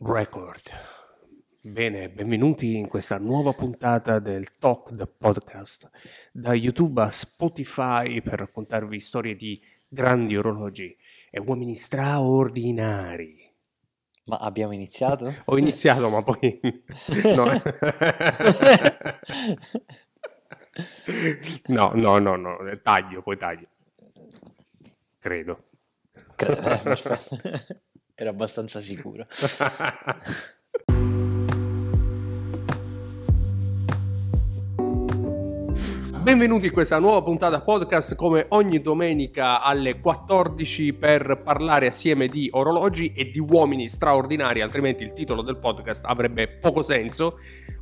Record. Bene, benvenuti in questa nuova puntata del Talk the Podcast, da YouTube a Spotify per raccontarvi storie di grandi orologi e uomini straordinari. Ma abbiamo iniziato? Ho iniziato, ma poi... no. no, no, no, no, taglio, poi taglio. Credo. Credo, eh, Ero abbastanza sicuro. Benvenuti in questa nuova puntata podcast come ogni domenica alle 14 per parlare assieme di orologi e di uomini straordinari, altrimenti il titolo del podcast avrebbe poco senso.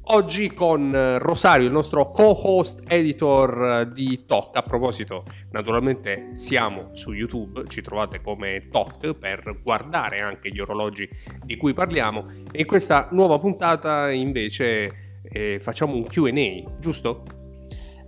Oggi con eh, Rosario, il nostro co-host editor eh, di Talk. A proposito, naturalmente siamo su YouTube, ci trovate come Talk per guardare anche gli orologi di cui parliamo. E in questa nuova puntata invece eh, facciamo un QA, giusto?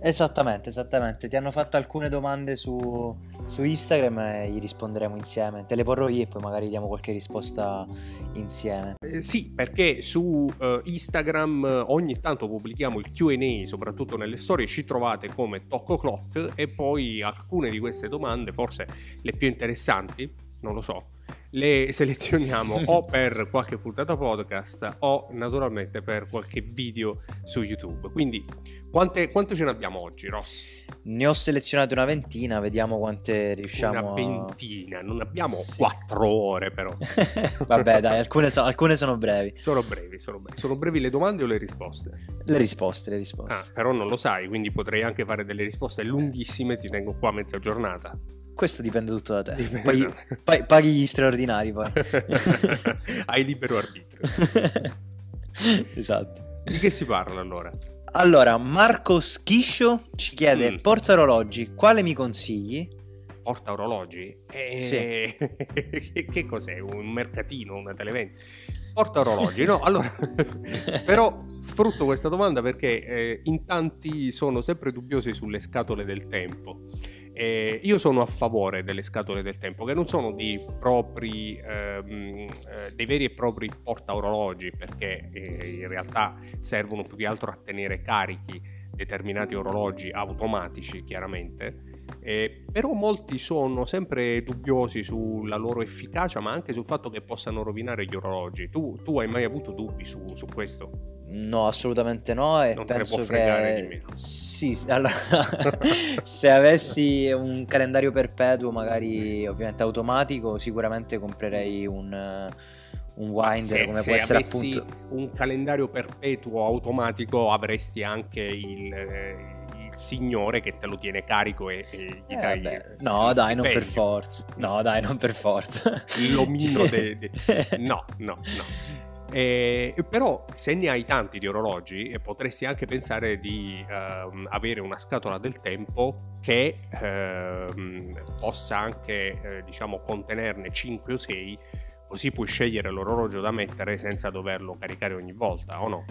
Esattamente, esattamente. Ti hanno fatto alcune domande su, su, Instagram e gli risponderemo insieme. Te le porrò io e poi magari diamo qualche risposta insieme. Eh, sì, perché su uh, Instagram eh, ogni tanto pubblichiamo il QA, soprattutto nelle storie, ci trovate come Tocco Clock e poi alcune di queste domande, forse le più interessanti, non lo so, le selezioniamo o per qualche puntata podcast o naturalmente per qualche video su YouTube. Quindi quante, quante ce ne abbiamo oggi, Ross? Ne ho selezionate una ventina, vediamo quante riusciamo Una ventina, non abbiamo sì. quattro ore però. Vabbè dai, alcune, so, alcune, sono brevi. Sono brevi, sono brevi. Sono brevi le domande o le risposte? Le risposte, le risposte. Ah, però non lo sai, quindi potrei anche fare delle risposte lunghissime, ti tengo qua mezza giornata. Questo dipende tutto da te. Poi, poi paghi gli straordinari poi. Hai libero arbitrio. esatto. Di che si parla allora? Allora, Marco Schiscio ci chiede: mm. porta orologi, quale mi consigli? Porta orologi? Eh, sì. che cos'è? Un mercatino, una televendita? Porta orologi, no? Allora, però sfrutto questa domanda perché eh, in tanti sono sempre dubbiosi sulle scatole del tempo. Eh, io sono a favore delle scatole del tempo, che non sono propri, ehm, eh, dei veri e propri porta orologi, perché eh, in realtà servono più che altro a tenere carichi determinati orologi automatici, chiaramente. Eh, però molti sono sempre dubbiosi sulla loro efficacia, ma anche sul fatto che possano rovinare gli orologi. Tu, tu hai mai avuto dubbi su, su questo? No, assolutamente no. E non penso che. Di Sì, allora, se avessi un calendario perpetuo, magari ovviamente automatico, sicuramente comprerei un un winder se, come se può essere appunto un calendario perpetuo automatico avresti anche il, il signore che te lo tiene carico e, e gli eh, dai vabbè. no dai non per forza no dai non per forza l'omino de, de... no no no eh, però se ne hai tanti di orologi potresti anche pensare di uh, avere una scatola del tempo che uh, possa anche uh, diciamo contenerne 5 o 6 così puoi scegliere l'orologio da mettere senza doverlo caricare ogni volta o no?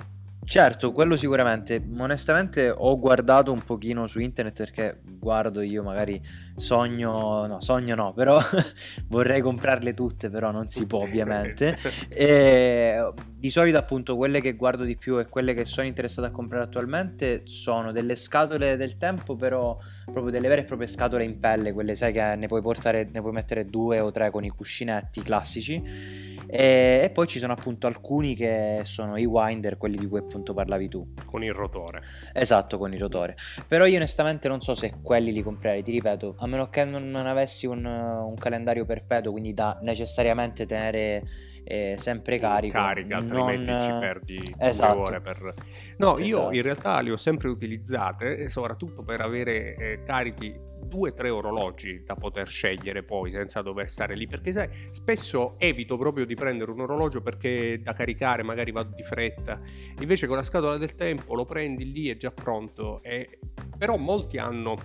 Certo, quello sicuramente. Onestamente ho guardato un pochino su internet perché guardo io magari sogno, no, sogno no, però vorrei comprarle tutte, però non si può ovviamente. e di solito appunto quelle che guardo di più e quelle che sono interessato a comprare attualmente sono delle scatole del tempo, però proprio delle vere e proprie scatole in pelle, quelle sai che ne puoi portare, ne puoi mettere due o tre con i cuscinetti classici e, e, poi ci sono appunto alcuni che sono i winder, quelli di cui appunto parlavi tu. Con il rotore. Esatto, con il rotore. Però io onestamente non so se quelli li comprerei, ti ripeto, a meno che non, non avessi un, un, calendario perpetuo, quindi da necessariamente tenere eh, sempre carico. Carica, altrimenti non... ci perdi esatto. ore per... No, io esatto. in realtà li ho sempre utilizzate, soprattutto per avere eh, carichi due o tre orologi da poter scegliere poi senza dover stare lì perché sai spesso evito proprio di prendere un orologio perché da caricare magari vado di fretta. Invece con la scatola del tempo lo prendi lì è già pronto e... però molti hanno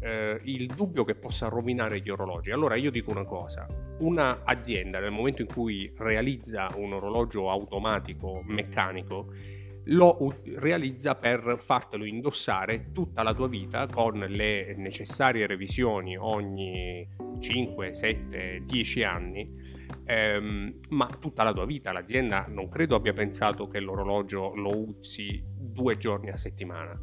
eh, il dubbio che possa rovinare gli orologi. Allora io dico una cosa una azienda nel momento in cui realizza un orologio automatico meccanico lo realizza per fartelo indossare tutta la tua vita con le necessarie revisioni ogni 5, 7, 10 anni ehm, ma tutta la tua vita l'azienda non credo abbia pensato che l'orologio lo usi due giorni a settimana.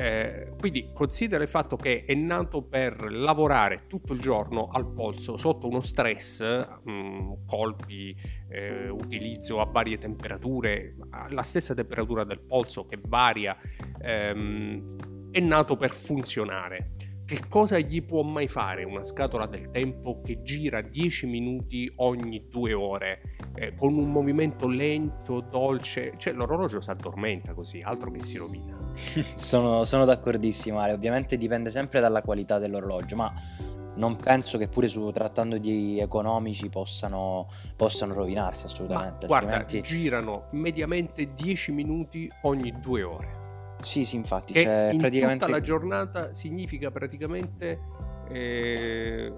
Eh, quindi considera il fatto che è nato per lavorare tutto il giorno al polso sotto uno stress, mh, mm, colpi, eh, utilizzo a varie temperature, la stessa temperatura del polso che varia, ehm, è nato per funzionare. Che cosa gli può mai fare una scatola del tempo che gira 10 minuti ogni due ore eh, con un movimento lento, dolce? Cioè l'orologio si addormenta così, altro che si rovina. sono, sono d'accordissimo, Ale. Ovviamente dipende sempre dalla qualità dell'orologio, ma non penso che pure su, trattando di economici possano, possano rovinarsi assolutamente. Ma, guarda, altrimenti... girano mediamente 10 minuti ogni due ore. Sì, sì, infatti. Che cioè, in praticamente... tutta la giornata significa praticamente... Eh,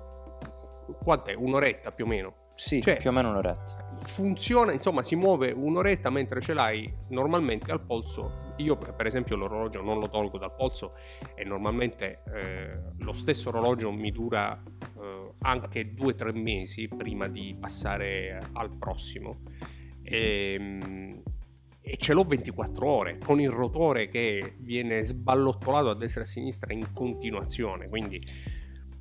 quant'è? Un'oretta più o meno. Sì, cioè, più o meno un'oretta. Funziona, insomma, si muove un'oretta mentre ce l'hai normalmente al polso. Io, per esempio, l'orologio non lo tolgo dal polso e normalmente eh, lo stesso orologio mi dura eh, anche due o tre mesi prima di passare al prossimo. E, ehm, e ce l'ho 24 ore con il rotore che viene sballottolato a destra e a sinistra in continuazione. Quindi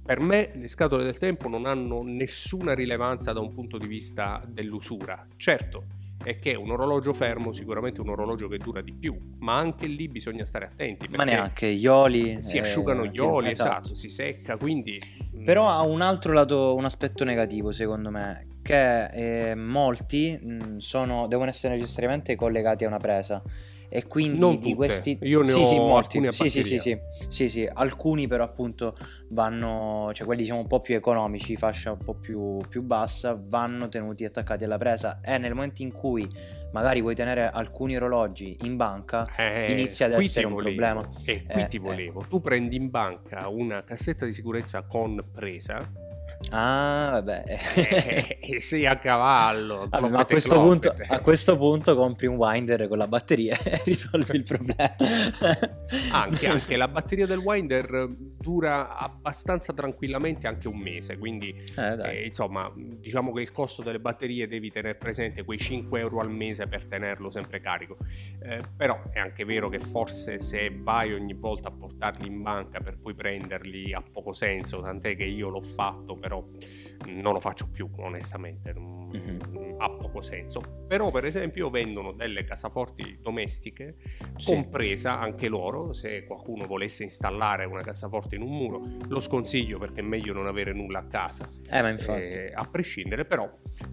per me le scatole del tempo non hanno nessuna rilevanza da un punto di vista dell'usura. Certo, è che un orologio fermo sicuramente è un orologio che dura di più, ma anche lì bisogna stare attenti. Ma neanche gli oli. Si eh, asciugano gli oli, esatto. esatto, si secca, quindi... Mm. Però ha un altro lato, un aspetto negativo secondo me, che eh, molti mh, mm, sono, devono essere necessariamente collegati a una presa. E quindi non di questi io ne sì, ho sì, molti sì, sì, sì, sì, sì, sì, alcuni però appunto vanno cioè quelli diciamo un po' più economici fascia un po' più, più bassa vanno tenuti attaccati alla presa. E nel momento in cui magari vuoi tenere alcuni orologi in banca eh, inizia ad essere un volevo. problema. E qui eh, ti volevo. Eh. tu prendi in banca una cassetta di sicurezza con presa Ah, vabbè. eh, eh sei a cavallo. Vabbè, ma a questo, punto, a questo, punto, compri un winder con la batteria e risolvi il problema. anche, anche, la batteria del winder dura abbastanza tranquillamente anche un mese, quindi eh, eh, insomma diciamo che il costo delle batterie devi tenere presente quei 5 euro al mese per tenerlo sempre carico. Eh, però è anche vero che forse se vai ogni volta a portarli in banca per poi prenderli ha poco senso, tant'è che io l'ho fatto per però non lo faccio più onestamente, mm-hmm. ha poco senso. Però per esempio vendono delle casaforti domestiche, sì. compresa anche loro, se qualcuno volesse installare una cassaforte in un muro, lo sconsiglio perché è meglio non avere nulla a casa, eh, ma infatti. Eh, a prescindere, però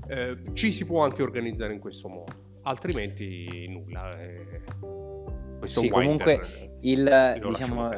eh, ci si può anche organizzare in questo modo, altrimenti nulla. Eh, questo sì, comunque il, diciamo,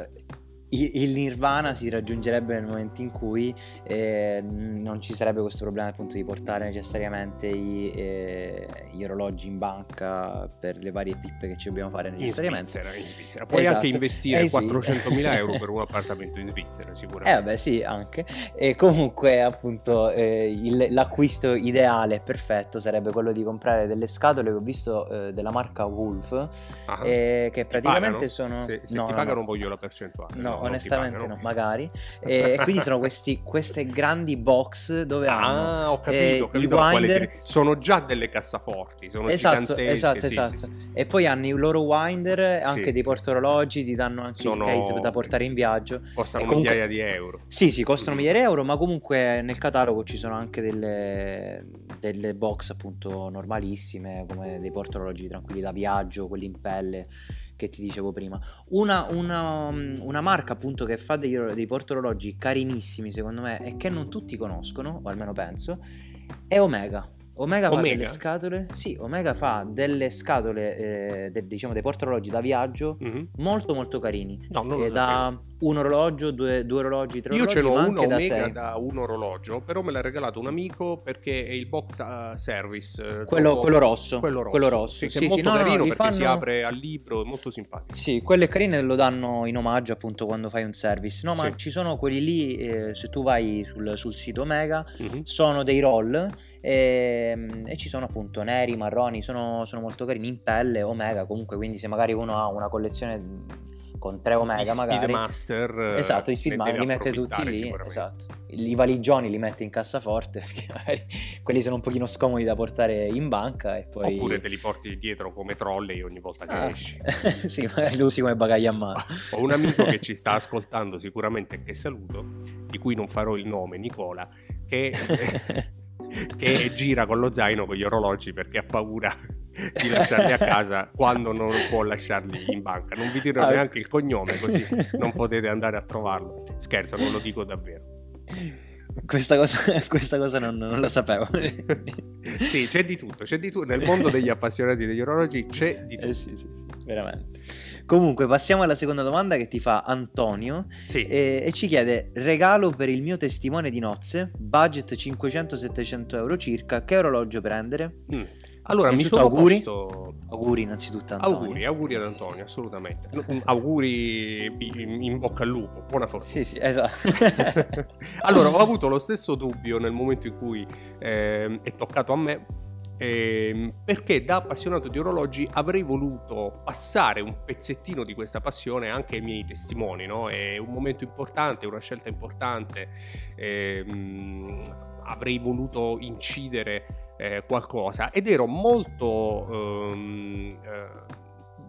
il nirvana si raggiungerebbe nel momento in cui eh, non ci sarebbe questo problema appunto di portare necessariamente i, eh, gli orologi in banca per le varie pippe che ci dobbiamo fare necessariamente. In Svizzera, in Svizzera. Puoi esatto. anche investire eh, sì. 400.000 euro per un appartamento in Svizzera sicuramente. Eh vabbè sì anche. E comunque appunto eh, il, l'acquisto ideale, perfetto, sarebbe quello di comprare delle scatole che ho visto eh, della marca Wolf ah, eh, che praticamente sono... Se, se no, ti pagano no, voglio la percentuale. No, onestamente no, magari. E quindi sono questi, queste grandi box dove ah, hanno ho capito, eh, ho capito i winder. Sono già delle cassaforti, sono esatto, esatto, sì, esatto. Sì, sì. E poi hanno i loro winder, anche dei portaorologi, ti danno anche sono... il case da portare in viaggio. Costano comunque... migliaia di euro. Sì, sì, costano mm. migliaia di euro, ma comunque nel catalogo ci sono anche delle, delle box appunto normalissime, come dei portaorologi tranquilli da viaggio, quelli in pelle che ti dicevo prima. Una, una, una marca appunto che fa dei, dei portorologi carinissimi secondo me e che non tutti conoscono, o almeno penso, è Omega. Omega, Omega, fa delle scatole. Sì, Omega fa delle scatole, eh, de, diciamo dei portorologi da viaggio mm-hmm. molto molto carini. No, non lo da un orologio, due, due, orologi, tre Io orologi. Io ce l'ho uno Omega da, da, un orologio, però me l'ha regalato un amico perché è il box uh, service. Eh, quello, quello, rosso. Quello rosso. Quello rosso. Sì, sì, che è molto sì, carino no, no, perché fanno... si apre al libro, è molto simpatico. Sì, quelle carine lo danno in omaggio appunto quando fai un service. No, ma sì. ci sono quelli lì, eh, se tu vai sul, sul sito Omega, mm-hmm. sono dei roll e, ehm, e, ci sono appunto neri, marroni, sono, sono molto carini in pelle, Omega comunque, quindi se magari uno ha una collezione con 3 omega magari. Speedmaster. Esatto, i Speedmaster li mette tutti lì, esatto. I valigioni li mette in cassaforte perché magari quelli sono un pochino scomodi da portare in banca e poi... Oppure te li porti dietro come trolley ogni volta che ah, esci. sì, magari lo usi come bagaglio a mano. Ho un amico che ci sta ascoltando sicuramente che saluto, di cui non farò il nome, Nicola, che... che gira con lo zaino con gli orologi perché ha paura di lasciarli a casa quando non può lasciarli in banca. Non vi dirò ah, neanche il cognome, così non potete andare a trovarlo. Scherzo, non lo dico davvero. Questa cosa, questa cosa non, non, la sapevo. sì, c'è di tutto, c'è di tutto. Nel mondo degli appassionati degli orologi c'è di eh tutto. Eh sì, sì, sì, veramente. Comunque, passiamo alla seconda domanda che ti fa Antonio sì. e, e, ci chiede: regalo per il mio testimone di nozze, budget 500-700 euro circa, che orologio prendere? Mm. Allora, mi sono auguri. Posto... Auguri innanzitutto Antonio. Auguri, auguri ad Antonio, assolutamente. auguri in, in, bocca al lupo, buona fortuna. Sì, sì, esatto. allora, ho avuto lo stesso dubbio nel momento in cui eh, è toccato a me eh, perché da appassionato di orologi avrei voluto passare un pezzettino di questa passione anche ai miei testimoni, no? È un momento importante, una scelta importante, eh, avrei voluto incidere eh, qualcosa ed ero molto ehm, eh,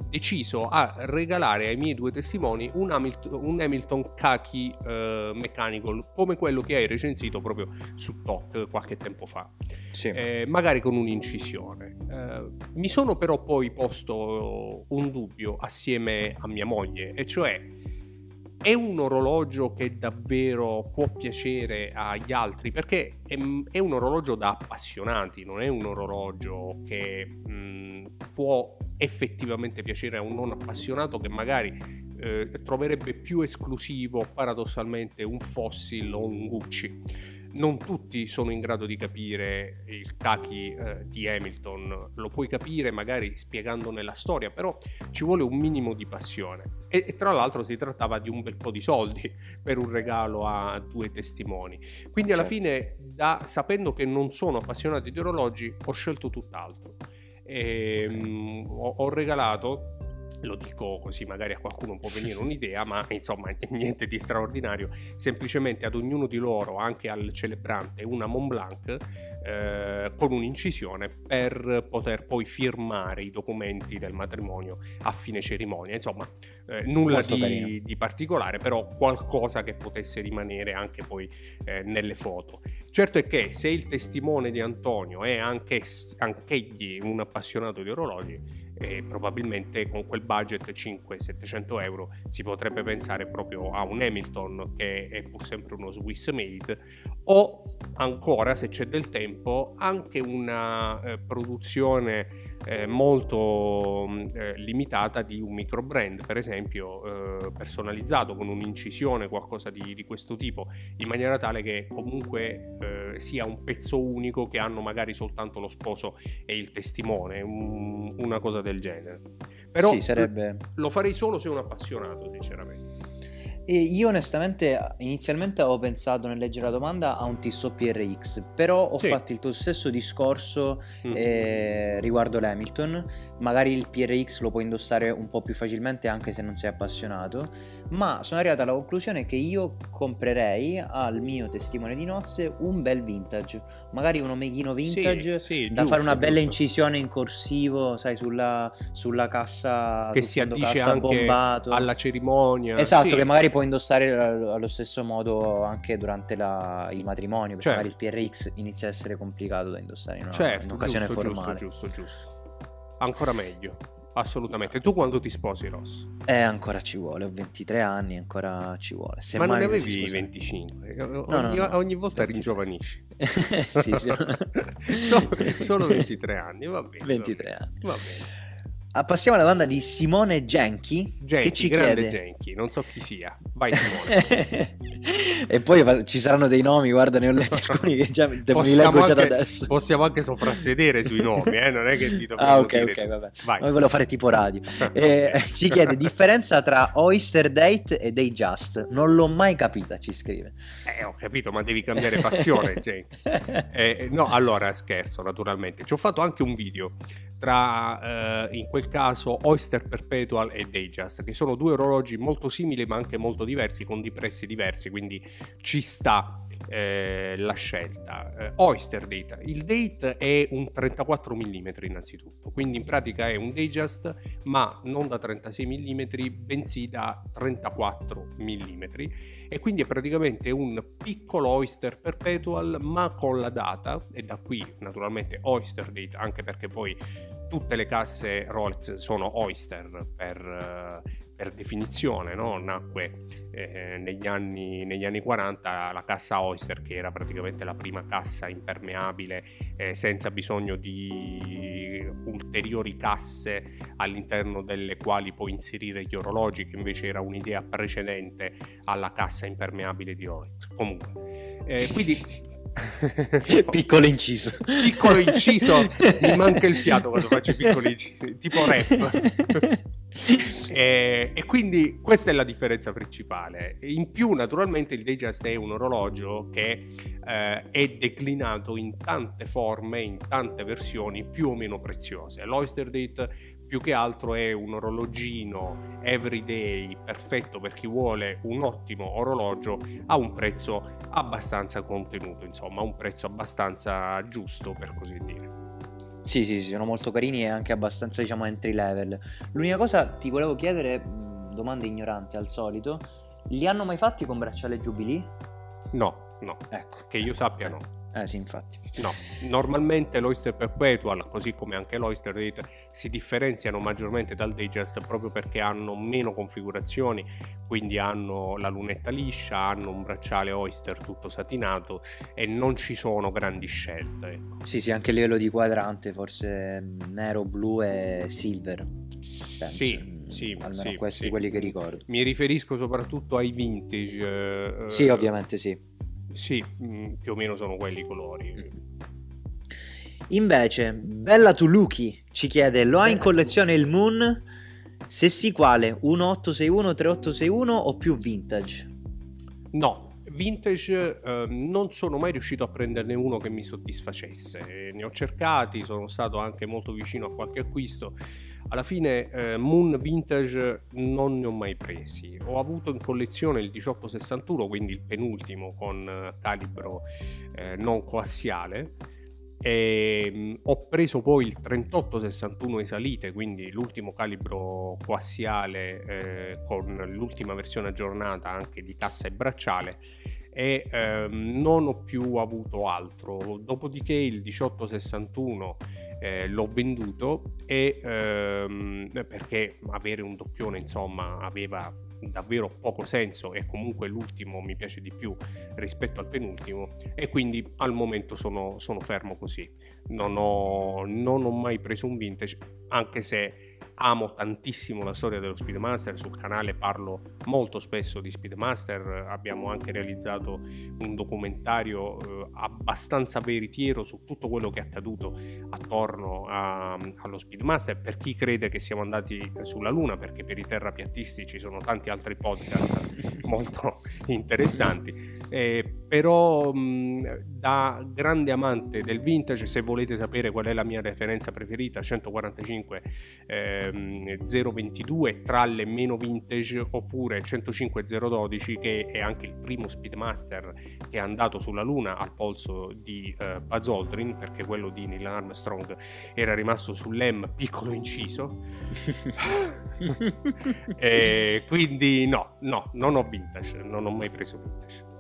deciso a regalare ai miei due testimoni un Hamilton, un Hamilton Kaki eh, Mechanical come quello che hai recensito proprio su TOC qualche tempo fa, sì. eh, magari con un'incisione. Eh, mi sono però poi posto un dubbio assieme a mia moglie, e cioè è un orologio che davvero può piacere agli altri? Perché è, è un orologio da appassionati, non è un orologio che mh, può effettivamente piacere a un non appassionato che magari eh, troverebbe più esclusivo paradossalmente un Fossil o un Gucci non tutti sono in grado di capire il Kaki eh, di Hamilton, lo puoi capire magari spiegandone la storia, però ci vuole un minimo di passione. E, e, tra l'altro si trattava di un bel po' di soldi per un regalo a due testimoni. Quindi alla certo. fine, da, sapendo che non sono appassionato di orologi, ho scelto tutt'altro. E, um, ho, ho regalato lo dico così magari a qualcuno può venire un'idea, ma insomma niente di straordinario, semplicemente ad ognuno di loro, anche al celebrante, una Mont Blanc eh, con un'incisione per poter poi firmare i documenti del matrimonio a fine cerimonia. Insomma, eh, nulla di, di, particolare, però qualcosa che potesse rimanere anche poi eh, nelle foto. Certo è che se il testimone di Antonio è anche, anch'egli un appassionato di orologi, e probabilmente con quel budget 500-700 euro si potrebbe pensare proprio a un Hamilton che è pur sempre uno Swiss made o ancora se c'è del tempo anche una eh, produzione eh, molto mm, eh, limitata di un micro brand per esempio eh, personalizzato con un'incisione qualcosa di, di, questo tipo in maniera tale che comunque eh, sia un pezzo unico che hanno magari soltanto lo sposo e il testimone un, una cosa del genere. Però sì, sarebbe... lo farei solo se un appassionato sinceramente e io onestamente inizialmente avevo pensato nel leggere la domanda a un Tissot PRX, però ho sì. fatto il tuo stesso discorso mm. eh, riguardo l'Hamilton, magari il PRX lo puoi indossare un po' più facilmente anche se non sei appassionato, ma sono arrivato alla conclusione che io comprerei al mio testimone di nozze un bel vintage, magari un omeghino vintage sì, sì, da giusto, fare una bella giusto. incisione in corsivo, sai, sulla, sulla cassa che si addice anche bombato. alla cerimonia. Esatto, che magari può indossare allo stesso modo anche durante la, il matrimonio, perché certo. magari il PRX inizia a essere complicato da indossare in, una, certo, in un'occasione giusto, formale. Giusto, giusto, giusto. Ancora meglio. Assolutamente. Tu quando ti sposi, Ross? Eh, ancora ci vuole. Ho 23 anni, ancora ci vuole. Se Ma non ne avevi 25? No, ogni, no, no, ogni volta 23. ringiovanisci. sì, sì. solo, solo 23 anni, va bene. 23 va bene. anni. Va bene. Ah, passiamo alla domanda di Simone Genchi, Genchi che ci grande chiede Genchi, non so chi sia. Vai Simone. e poi ci saranno dei nomi, guarda, ne ho letti alcuni che già mi leggo già da adesso. Possiamo anche soprassedere sui nomi, eh? non è che ti dobbiamo Ah, ok, ok, vabbè. Vai. Noi volevo fare tipo radio. eh, ci chiede differenza tra Oyster Date e Day Just. Non l'ho mai capita, ci scrive. Eh, ho capito, ma devi cambiare passione, Genchi. Eh, no, allora scherzo, naturalmente. Ci ho fatto anche un video tra, eh, in quel caso, Oyster Perpetual e Datejust, che sono due orologi molto simili ma anche molto diversi, con dei prezzi diversi, quindi ci sta eh, la scelta. Eh, Oyster Date. Il date è un 34 mm innanzitutto, quindi in pratica è un Datejust ma non da 36 mm bensì da 34 mm e quindi è praticamente un piccolo Oyster Perpetual ma con la data e da qui naturalmente Oyster Date anche perché poi tutte le casse Rolex sono Oyster per, per definizione, no? nacque eh, negli, anni, negli, anni, 40 la cassa Oyster che era praticamente la prima cassa impermeabile eh, senza bisogno di ulteriori casse all'interno delle quali poi inserire gli orologi che invece era un'idea precedente alla cassa impermeabile di Rolex. Comunque, eh, quindi piccolo inciso piccolo inciso mi manca il fiato quando faccio piccoli incisi tipo rap e, e, quindi questa è la differenza principale. In più, naturalmente, il Digest è un orologio che eh, è declinato in tante forme, in tante versioni più o meno preziose. L'Oyster Date più che altro è un orologino everyday perfetto per chi vuole un ottimo orologio a un prezzo abbastanza contenuto, insomma, un prezzo abbastanza giusto per così dire. Sì, sì, sì, sono molto carini e anche abbastanza, diciamo, entry level. L'unica cosa ti volevo chiedere, domanda ignorante al solito, li hanno mai fatti con bracciale Jubilee? No, no. Ecco. Che io sappia no. Eh sì, infatti. No, normalmente l'Oyster Perpetual, così come anche l'Oyster Date, si differenziano maggiormente dal Digest proprio perché hanno meno configurazioni, quindi hanno la lunetta liscia, hanno un bracciale Oyster tutto satinato e non ci sono grandi scelte. Ecco. Sì, sì, anche a livello di quadrante, forse nero, blu e silver. Penso. Sì, sì, almeno sì, questi sì. quelli che ricordo. Mi riferisco soprattutto ai vintage. Eh, sì, ovviamente sì sì, mm, più o meno sono quelli i colori. Invece, Bella Tuluki ci chiede: lo ha in collezione il Moon? Se sì, quale? 1861, 3861 o più vintage? No, vintage eh, non sono mai riuscito a prenderne uno che mi soddisfacesse. Ne ho cercati, sono stato anche molto vicino a qualche acquisto alla fine eh, Moon Vintage non ne ho mai presi. Ho avuto in collezione il 1861, quindi il penultimo con eh, calibro eh, non coassiale. E, mh, mm, ho preso poi il 3861 esalite, quindi l'ultimo calibro coassiale eh, con l'ultima versione aggiornata anche di cassa e bracciale e ehm, non ho più avuto altro. Dopodiché il 1861 eh, l'ho venduto e ehm, perché avere un doppione insomma aveva davvero poco senso e comunque l'ultimo mi piace di più rispetto al penultimo e quindi al momento sono, sono fermo così. Non ho, non ho mai preso un vintage anche se amo tantissimo la storia dello Speedmaster, sul canale parlo molto spesso di Speedmaster, abbiamo anche realizzato un documentario eh, abbastanza veritiero su tutto quello che è accaduto attorno a, allo Speedmaster, per chi crede che siamo andati sulla Luna, perché per i terrapiattisti ci sono tanti altri podcast molto interessanti. Eh, però mh, da grande amante del vintage, se volete sapere qual è la mia referenza preferita, 145 ehm, 022 tralle meno vintage oppure 105 012 che è anche il primo Speedmaster che è andato sulla Luna al polso di eh, Buzz Aldrin perché quello di Neil Armstrong era rimasto sull'M piccolo inciso e quindi no, no, non ho vintage, non ho mai preso vintage.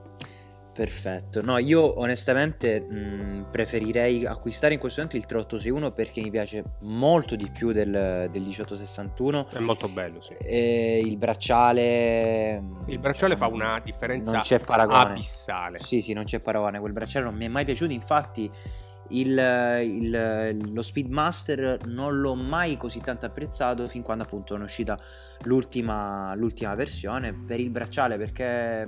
Perfetto, no, io onestamente mh, preferirei acquistare in questo momento il 3861 perché mi piace molto di più del, del 1861. È molto bello, sì. E il bracciale... Il bracciale fa una differenza non c'è paragone. abissale. Sì, sì, non c'è paragone. Quel bracciale non mi è mai piaciuto, infatti il, il, lo Speedmaster non l'ho mai così tanto apprezzato fin quando appunto è uscita l'ultima, l'ultima versione per il bracciale perché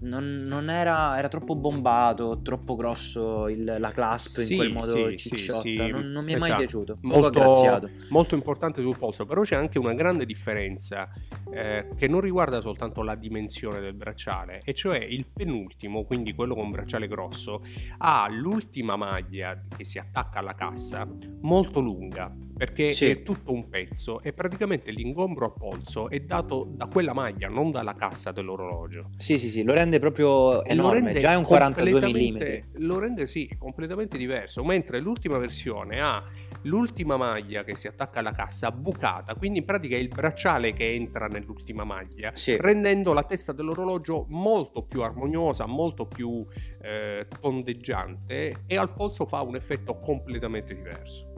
non, non era, era, troppo bombato, troppo grosso il, la clasp sì, in quel modo sì, cicciotta, sì, non, non, mi è esatto. mai piaciuto, molto, molto, importante sul polso, però c'è anche una grande differenza eh, che non riguarda soltanto la dimensione del bracciale, e cioè il penultimo, quindi quello con bracciale grosso, ha l'ultima maglia che si attacca alla cassa molto lunga, perché è tutto un pezzo e praticamente l'ingombro a polso è dato da quella maglia, non dalla cassa dell'orologio. Sì, sì, sì, lo rende proprio enorme, rende già è un 42 mm. Lo rende sì, completamente diverso, mentre l'ultima versione ha l'ultima maglia che si attacca alla cassa bucata, quindi in pratica è il bracciale che entra nell'ultima maglia, sì. rendendo la testa dell'orologio molto più armoniosa, molto più eh, tondeggiante e al polso fa un effetto completamente diverso.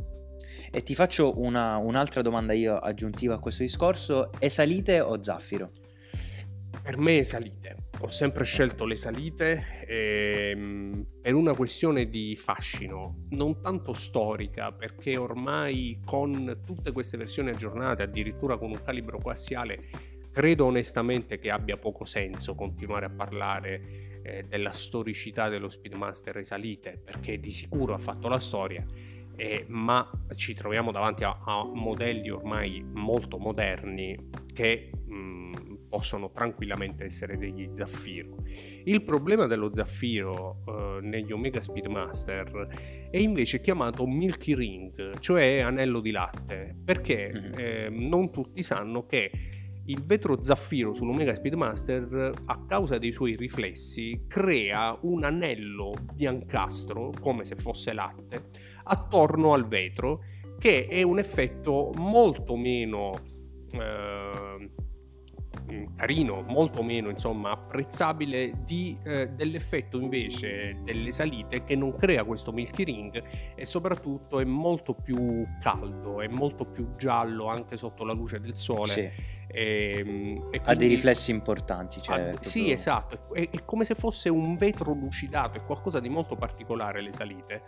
E ti faccio una, un'altra domanda io aggiuntiva a questo discorso, è salite o zaffiro? Per me salite. Ho sempre scelto le salite ehm, per una questione di fascino, non tanto storica, perché ormai con tutte queste versioni aggiornate, addirittura con un calibro coassiale, credo onestamente che abbia poco senso continuare a parlare eh, della storicità dello Speedmaster risalite, perché di sicuro ha fatto la storia, eh, ma ci troviamo davanti a, a, modelli ormai molto moderni che mh, possono tranquillamente essere degli zaffiro. Il problema dello zaffiro eh, negli Omega Speedmaster è invece chiamato Milky Ring, cioè anello di latte, perché mm-hmm. eh, non tutti sanno che il vetro zaffiro sull'Omega Speedmaster, a causa dei suoi riflessi, crea un anello biancastro, come se fosse latte, attorno al vetro, che è un effetto molto meno eh, carino, molto meno insomma apprezzabile di, eh, dell'effetto invece delle salite che non crea questo Milky Ring e soprattutto è molto più caldo, è molto più giallo anche sotto la luce del sole. Sì. E, ehm, e ha dei riflessi importanti. Cioè, ha. Sì, esatto, è, è, come se fosse un vetro lucidato, è qualcosa di molto particolare le salite,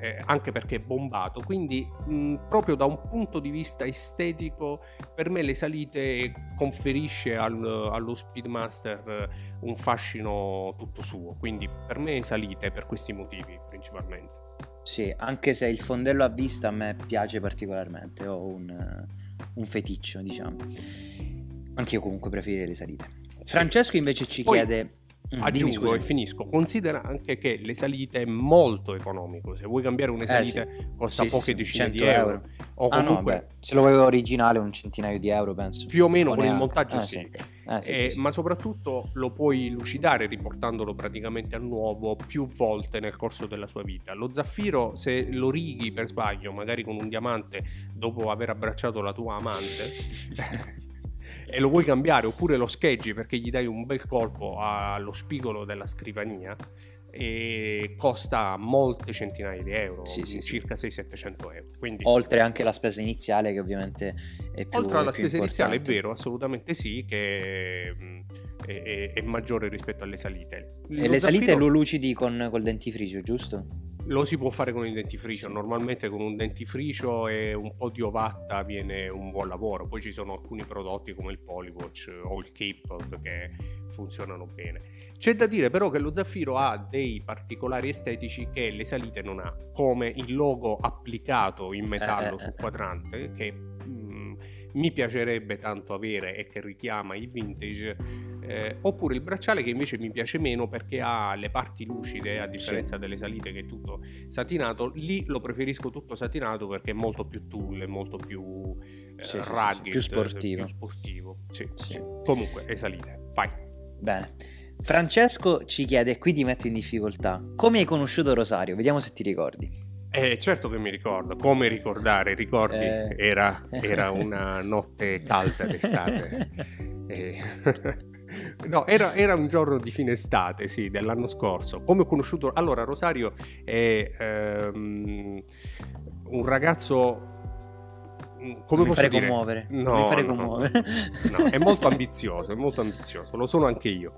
eh, anche perché è bombato, quindi mh, proprio da un punto di vista estetico per me le salite conferisce al, allo Speedmaster un fascino tutto suo, quindi per me salite per questi motivi principalmente. Sì, anche se il fondello a vista a me piace particolarmente, ho un, un feticcio, diciamo. Anche io comunque preferirei le salite. Francesco invece ci Poi, chiede Mm, Aggiungo e finisco. Considera anche che le salite è molto economico. Se vuoi cambiare una salita eh sì. costa sì, poche sì, decine di euro. euro. O ah, comunque, no, se lo volevo originale, un centinaio di euro, penso. Più o meno o con neanche. il montaggio, eh, sì. Eh, eh, ma soprattutto lo puoi lucidare riportandolo praticamente a nuovo più volte nel corso della sua vita. Lo zaffiro, se lo righi per sbaglio, magari con un diamante, dopo aver abbracciato la tua amante. e lo vuoi cambiare oppure lo scheggi perché gli dai un bel colpo allo spigolo della scrivania e costa molte centinaia di euro, sì, sì, circa sì. 600-700 euro. Quindi, Oltre anche alla spesa iniziale che ovviamente è più Oltre alla spesa importante. iniziale è vero, assolutamente sì, che è, è, è maggiore rispetto alle salite. Lo e le zaffiro... salite lo lucidi con, col dentifricio, giusto? Lo si può fare con il dentifricio, normalmente con un dentifricio e un po' di ovatta viene un buon lavoro, poi ci sono alcuni prodotti come il Polywatch o il Cape che funzionano bene. C'è da dire però che lo zaffiro ha dei particolari estetici che le salite non ha, come il logo applicato in metallo eh, sul quadrante che mm, mi piacerebbe tanto avere e che richiama il vintage eh, oppure il bracciale che invece mi piace meno perché ha le parti lucide a differenza sì. delle salite che è tutto satinato lì lo preferisco tutto satinato perché è molto più è molto più eh, sì, rugged, più sportivo, più sportivo. comunque è salite vai bene Francesco ci chiede, qui ti metto in difficoltà, come hai conosciuto Rosario? Vediamo se ti ricordi. Eh, certo che mi ricordo, come ricordare, ricordi, eh... era, era, una notte calda d'estate. eh. No, era, era, un giorno di fine estate, sì, dell'anno scorso. Come ho conosciuto... Allora, Rosario è um, un ragazzo... Mm, come posso fare dire? commuovere. No, fare no, commuovere. No, no, è molto ambizioso, è molto ambizioso, lo sono anche io.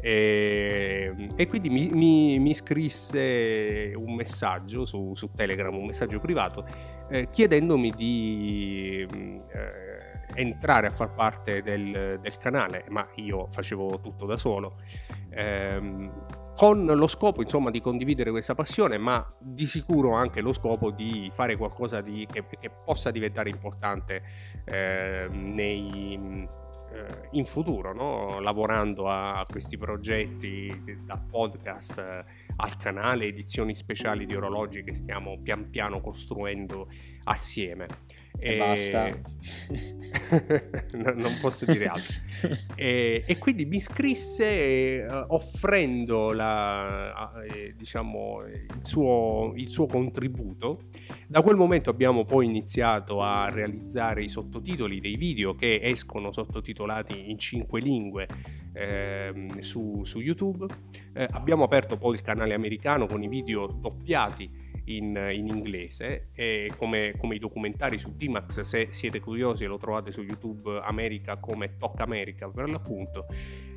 E, ehm, e quindi mi, mi, mi, scrisse un messaggio su, su Telegram, un messaggio privato, eh, chiedendomi di... Mm, eh, entrare a far parte del, del, canale, ma io facevo tutto da solo, ehm, con lo scopo insomma di condividere questa passione, ma di sicuro anche lo scopo di fare qualcosa di, che, che, possa diventare importante eh, nei, eh, in futuro, no? lavorando a questi progetti da podcast eh, al canale, edizioni speciali di orologi che stiamo pian piano costruendo assieme. E, e basta. no, non posso dire altro. e, e, quindi mi iscrisse uh, offrendo la, uh, diciamo, il, suo, il suo contributo. Da quel momento abbiamo poi iniziato a realizzare i sottotitoli dei video che escono sottotitolati in cinque lingue eh, su, su, YouTube. Eh, abbiamo aperto poi il canale americano con i video doppiati in, in inglese. Come, come, i documentari su D-Max se siete curiosi lo trovate su YouTube America come Talk America per l'appunto.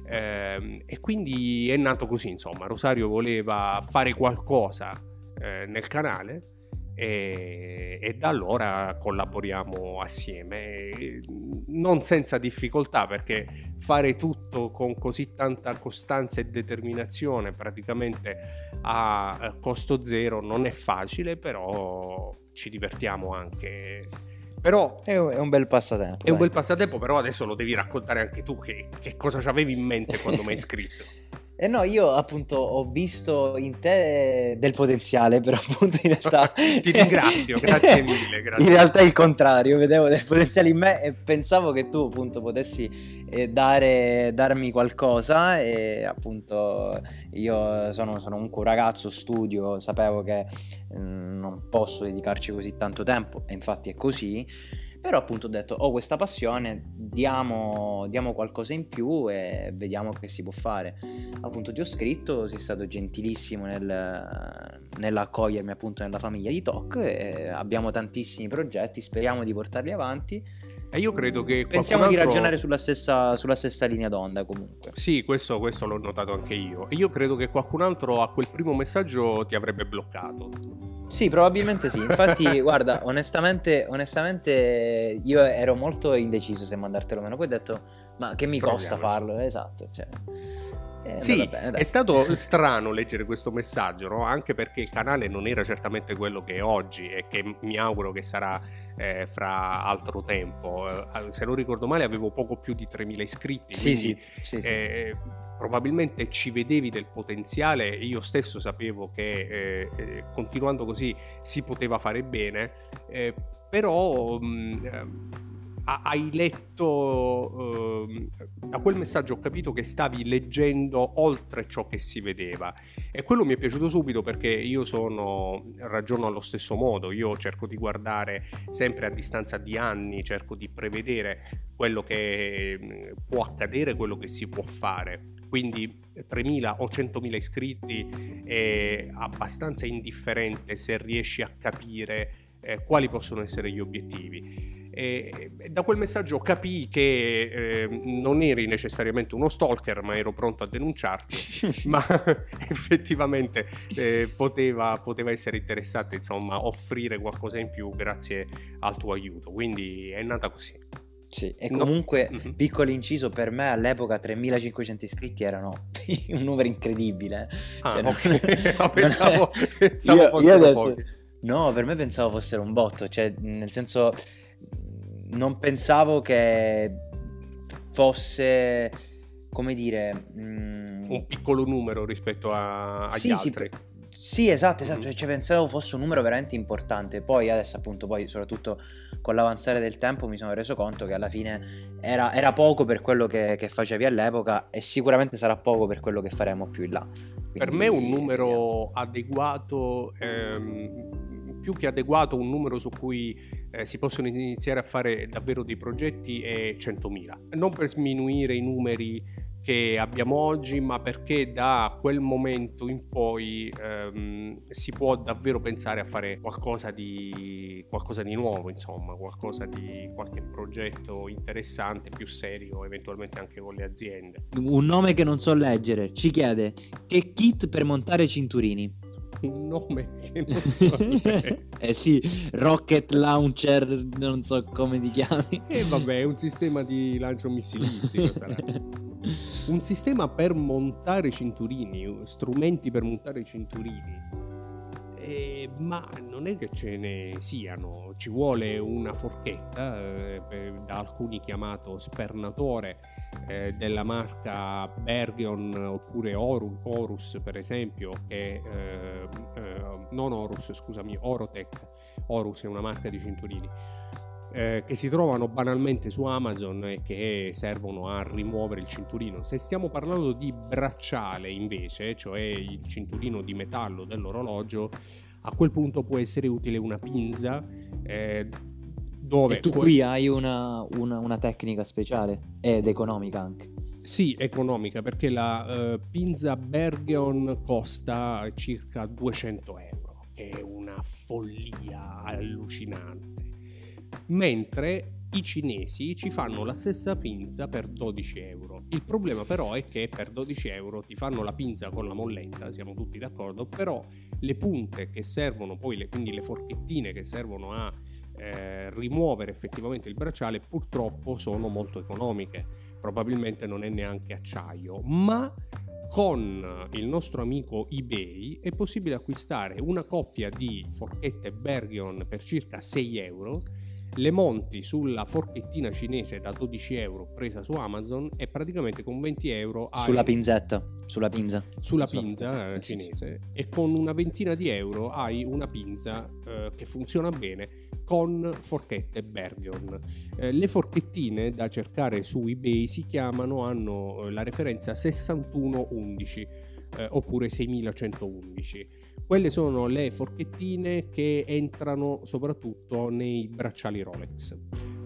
Eh, e quindi è nato così insomma. Rosario voleva fare qualcosa eh, nel canale e, e, da allora collaboriamo assieme, non senza difficoltà perché fare tutto con così tanta costanza e determinazione praticamente a costo zero non è facile, però ci divertiamo anche. Però è un, bel passatempo. È dai. un bel passatempo, però adesso lo devi raccontare anche tu che, che cosa avevi in mente quando mi hai iscritto. Eh no, io appunto ho visto in te del potenziale, però appunto in realtà... Ti ringrazio, grazie mille. Grazie. In realtà è il contrario, vedevo del potenziale in me e pensavo che tu appunto potessi eh, dare, darmi qualcosa e appunto io sono, sono un ragazzo, studio, sapevo che mh, mm, non posso dedicarci così tanto tempo e infatti è così però appunto ho detto, ho questa passione, diamo, diamo, qualcosa in più e vediamo che si può fare. Appunto ti ho scritto, sei stato gentilissimo nel, nell'accogliermi appunto nella famiglia di TOC abbiamo tantissimi progetti, speriamo di portarli avanti. E io credo che pensiamo altro... di ragionare sulla stessa, sulla stessa, linea d'onda comunque. Sì, questo, questo l'ho notato anche io. E io credo che qualcun altro a quel primo messaggio ti avrebbe bloccato. Sì, probabilmente sì. Infatti, guarda, onestamente, onestamente io ero molto indeciso se mandartelo o meno. Poi ho detto, ma che mi costa farlo? Esatto, cioè... Eh, sì, bene, è stato strano leggere questo messaggio, no? anche perché il canale non era certamente quello che è oggi e che mi auguro che sarà eh, fra altro tempo. Eh, se non ricordo male avevo poco più di 3.000 iscritti. Sì, quindi, sì, sì, eh, probabilmente ci vedevi del potenziale io stesso sapevo che eh, continuando così si poteva fare bene, però... Mh, mm, hai letto, eh, da quel messaggio ho capito che stavi leggendo oltre ciò che si vedeva e quello mi è piaciuto subito perché io sono, ragiono allo stesso modo, io cerco di guardare sempre a distanza di anni, cerco di prevedere quello che mm, può accadere, quello che si può fare. Quindi 3.000 o 100.000 iscritti è abbastanza indifferente se riesci a capire eh, quali possono essere gli obiettivi. E da quel messaggio capii che eh, non eri necessariamente uno stalker, ma ero pronto a denunciarti, ma effettivamente eh, poteva, poteva, essere interessante insomma offrire qualcosa in più grazie al tuo aiuto. Quindi è nata così. Sì, e comunque, no. mm-hmm. piccolo inciso, per me all'epoca 3500 iscritti erano un numero incredibile. Ah, cioè, okay. no, pensavo, pensavo io, io detto, No, per me pensavo fossero un botto, cioè nel senso non pensavo che fosse, come dire... Mm... Un piccolo numero rispetto a, agli sì, altri. Sì, sì, esatto, esatto, cioè, pensavo fosse un numero veramente importante. Poi adesso appunto, poi soprattutto con l'avanzare del tempo mi sono reso conto che alla fine era, era poco per quello che, che, facevi all'epoca e sicuramente sarà poco per quello che faremo più in là. Quindi, per me un numero adeguato... Ehm più che adeguato un numero su cui eh, si possono iniziare a fare davvero dei progetti è 100.000. Non per sminuire i numeri che abbiamo oggi, ma perché da quel momento in poi ehm, si può davvero pensare a fare qualcosa di, qualcosa di nuovo, insomma, qualcosa di qualche progetto interessante, più serio, eventualmente anche con le aziende. Un nome che non so leggere ci chiede che kit per montare cinturini. Un nome che non so. eh sì, Rocket Launcher, non so come ti chiami. E eh vabbè, è un sistema di lancio missilistico sarà. Un sistema per montare cinturini, strumenti per montare cinturini. Eh, ma non è che ce ne siano, ci vuole una forchetta, eh, da alcuni chiamato spernatore eh, della marca Bergion oppure Oru, Horus per esempio, che eh, eh, non Horus, scusami, Orotech, Horus è una marca di cinturini. Eh, che si trovano banalmente su Amazon e che servono a rimuovere il cinturino. Se stiamo parlando di bracciale invece, cioè il cinturino di metallo dell'orologio, a quel punto può essere utile una pinza. Eh, dove e tu qui hai una, una, una, tecnica speciale ed economica anche. Sì, economica perché la uh, pinza Bergeon costa circa 200 euro, che è una follia allucinante mentre i cinesi ci fanno la stessa pinza per 12 euro. Il problema però è che per 12 euro ti fanno la pinza con la molletta, siamo tutti d'accordo, però le punte che servono poi, le, quindi le forchettine che servono a eh, rimuovere effettivamente il bracciale, purtroppo sono molto economiche, probabilmente non è neanche acciaio, ma con il nostro amico eBay è possibile acquistare una coppia di forchette Bergion per circa 6 euro le monti sulla forchettina cinese da 12 euro presa su Amazon e praticamente con 20 euro hai... sulla pinzetta sulla pinza. Sulla pinza eh, cinese sì. e con una ventina di euro hai una pinza eh, che funziona bene con forchette Bergion. Eh, le forchettine da cercare su eBay si chiamano, hanno eh, la referenza 6111 eh, oppure 6111 quelle sono le forchettine che entrano soprattutto nei bracciali Rolex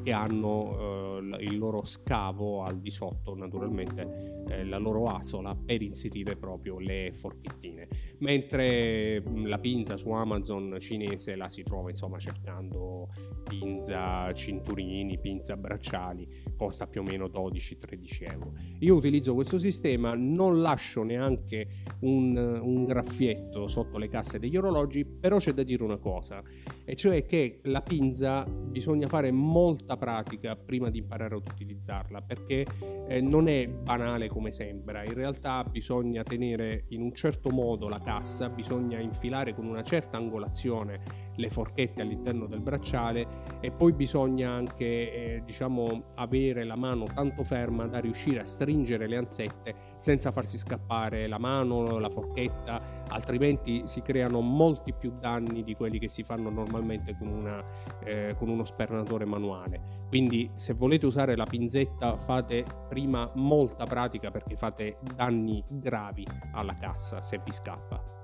che hanno eh, il loro scavo al di sotto, naturalmente eh, la loro asola per inserire proprio le forchettine. Mentre mm, la pinza su Amazon cinese la si trova insomma cercando pinza cinturini, pinza bracciali, costa più o meno 12-13 euro. Io utilizzo questo sistema, non lascio neanche un, un graffietto sotto le casse degli orologi, però c'è da dire una cosa, e cioè che la pinza bisogna fare molta pratica prima di imparare ad utilizzarla perché eh, non è banale come sembra in realtà bisogna tenere in un certo modo la cassa bisogna infilare con una certa angolazione le forchette all'interno del bracciale e poi bisogna anche eh, diciamo avere la mano tanto ferma da riuscire a stringere le anzette senza farsi scappare la mano, la forchetta, altrimenti si creano molti più danni di quelli che si fanno normalmente con, una, eh, con uno spernatore manuale. Quindi se volete usare la pinzetta fate prima molta pratica perché fate danni gravi alla cassa se vi scappa.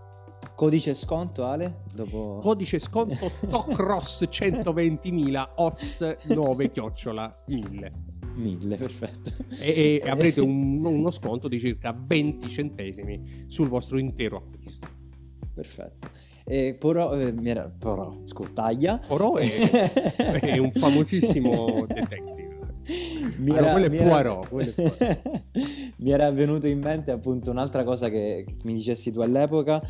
Codice sconto Ale? Dopo... Codice sconto TOCROSS 120.000 OS 9 chiocciola 1000. 1000, perfetto. E, e avrete un, uno sconto di circa 20 centesimi sul vostro intero acquisto. Perfetto. E Porò, eh, era, Porò, scortaglia. Porò è, è un famosissimo detective. Mi era, allora, mi, era, mi era venuto in mente appunto un'altra cosa che, che mi dicessi tu all'epoca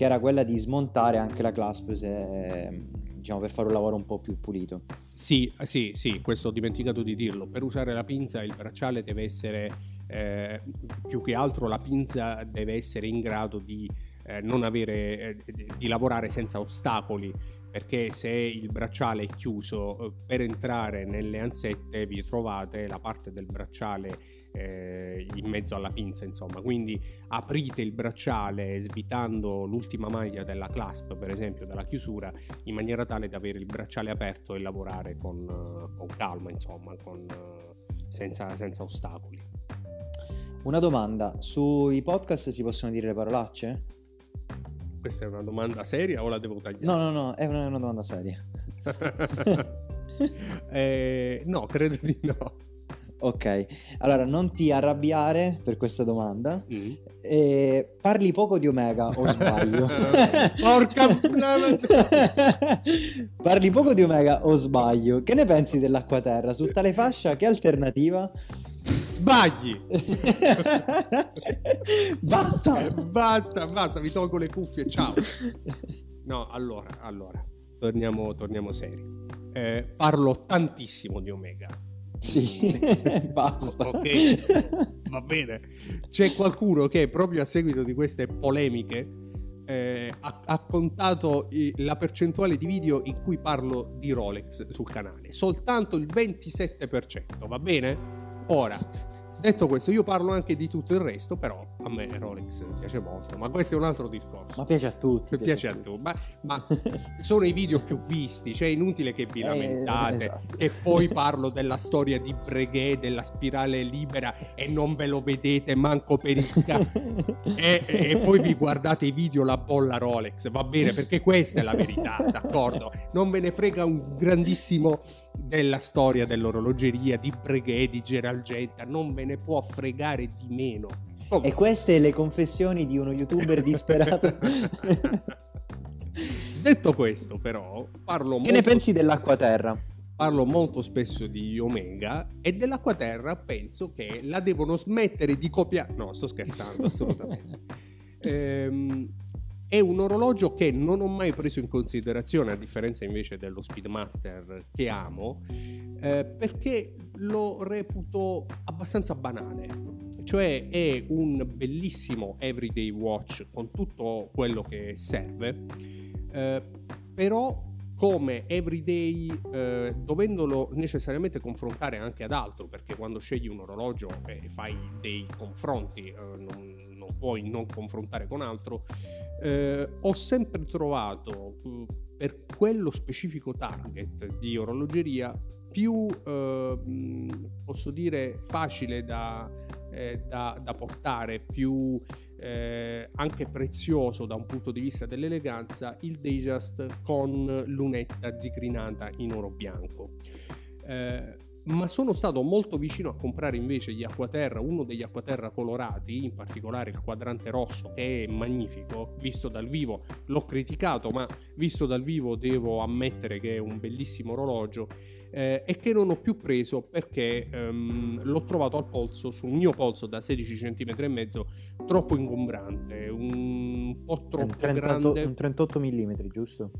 che era quella di smontare anche la clasp se, diciamo, per fare un lavoro un po' più pulito. Sì, sì, sì, questo ho dimenticato di dirlo. Per usare la pinza il bracciale deve essere, eh, più che altro la pinza deve essere in grado di eh, non avere, eh, di lavorare senza ostacoli perché se il bracciale è chiuso eh, per entrare nelle ansette vi trovate la parte del bracciale eh, in mezzo alla pinza insomma. Quindi aprite il bracciale svitando l'ultima maglia della clasp per esempio della chiusura in maniera tale da avere il bracciale aperto e lavorare con, con calma insomma con, senza, senza ostacoli. Una domanda. Sui podcast si possono dire le parolacce? Questa è una domanda seria o la devo tagliare? No, no, no, è una, una domanda seria. eh, no, credo di no. Ok, allora non ti arrabbiare per questa domanda. Mm. Eh, parli poco di Omega o sbaglio? Porca Parli poco di Omega o sbaglio? Che ne pensi dell'Acquaterra? Su tale fascia che alternativa? Sbagli! basta! Eh, basta, basta, vi tolgo le cuffie, ciao. No, allora, allora, torniamo, torniamo seri. Eh, parlo tantissimo di Omega sì, basta. ok, va bene. C'è qualcuno che proprio a seguito di queste polemiche eh, ha, ha, contato la percentuale di video in cui parlo di Rolex sul canale. Soltanto il 27%, va bene? Ora, Detto questo, io parlo anche di tutto il resto, però a me Rolex piace molto, ma questo è un altro discorso. Ma piace a tutti. Piace, a tutti, ma, ma sono i video ho visti, cioè è inutile che vi eh, lamentate, eh, esatto. che poi parlo della storia di Breguet, della spirale libera e non ve lo vedete manco per il cazzo. e, e, poi vi guardate i video la bolla Rolex, va bene, perché questa è la verità, d'accordo? Non ve ne frega un grandissimo della storia dell'orologeria, di Breguet, di Geralgetta, non ve ne può fregare di meno. Oh. E queste le confessioni di uno youtuber disperato. Detto questo, però, parlo Che molto... ne pensi dell'acquaterra? Parlo molto spesso di Omega e dell'acquaterra penso che la devono smettere di copiare. No, sto scherzando, assolutamente. ehm, è un orologio che non ho mai preso in considerazione, a differenza invece dello Speedmaster che amo, eh, perché lo reputo abbastanza banale. Cioè è un bellissimo everyday watch con tutto quello che serve, eh, però come everyday eh, dovendolo necessariamente confrontare anche ad altro perché quando scegli un orologio e fai dei confronti eh, non, puoi non confrontare con altro eh, ho sempre trovato mm, per quello specifico target di orologeria più eh, mm, posso dire facile da, eh, da, da portare, più eh, anche prezioso da un punto di vista dell'eleganza, il Dayjust con lunetta zigrinata in oro bianco. Eh, ma sono stato molto vicino a comprare invece gli acquaterra, uno degli acquaterra colorati, in particolare il quadrante rosso che è magnifico, visto dal vivo l'ho criticato, ma visto dal vivo devo ammettere che è un bellissimo orologio eh, e che non ho più preso perché ehm, l'ho trovato al polso, sul mio polso da 16 cm e mezzo, troppo ingombrante, un po' troppo 38, grande. Un 38 mm, giusto?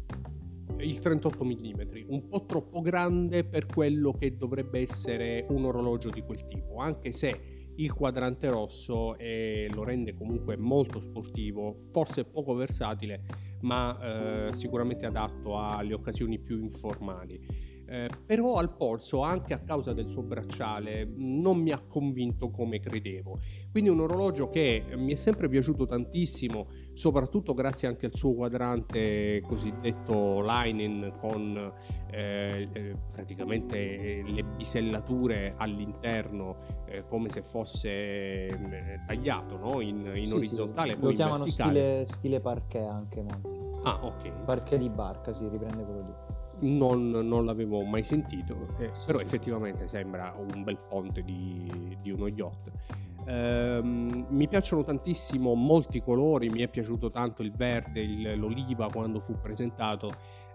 Il 38 mm, un po' troppo grande per quello che dovrebbe essere un orologio di quel tipo, anche se il quadrante rosso eh, lo rende comunque molto sportivo, forse poco versatile, ma eh, sicuramente adatto alle occasioni più informali. Eh, però al polso, anche a causa del suo bracciale, non mi ha convinto come credevo. Quindi un orologio che mi è sempre piaciuto tantissimo, soprattutto grazie anche al suo quadrante cosiddetto lining con eh, eh praticamente le bisellature all'interno eh, come se fosse eh, tagliato no? in, in sì, orizzontale. Sì. Lo chiamano stile, stile parquet anche molti. Ah, ok. Parquet di barca, si riprende quello lì non, non, l'avevo mai sentito, eh, però effettivamente sembra un bel ponte di, di uno yacht. Um, mi piacciono tantissimo molti colori, mi è piaciuto tanto il verde, il, l'oliva quando fu presentato,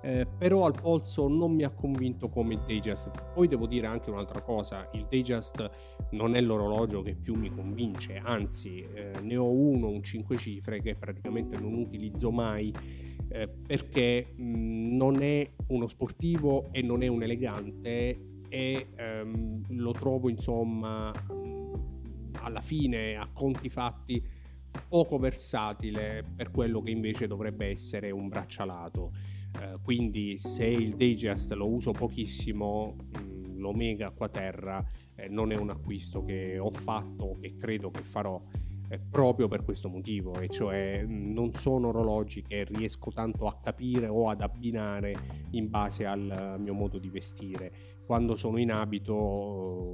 eh, però al polso non mi ha convinto come il Dayjust. Poi devo dire anche un'altra cosa, il Dayjust non è l'orologio che più mi convince, anzi eh, ne ho uno, un 5 cifre che praticamente non utilizzo mai eh, perché mh, non è uno sportivo e non è un elegante e ehm, lo trovo insomma alla fine a conti fatti poco versatile per quello che invece dovrebbe essere un braccialato. Eh, quindi se il Digest lo uso pochissimo, mh, l'Omega Quaterra eh, non è un acquisto che ho fatto e credo che farò eh, proprio per questo motivo, e cioè non sono orologi che riesco tanto a capire o ad abbinare in base al mio modo di vestire. Quando sono in abito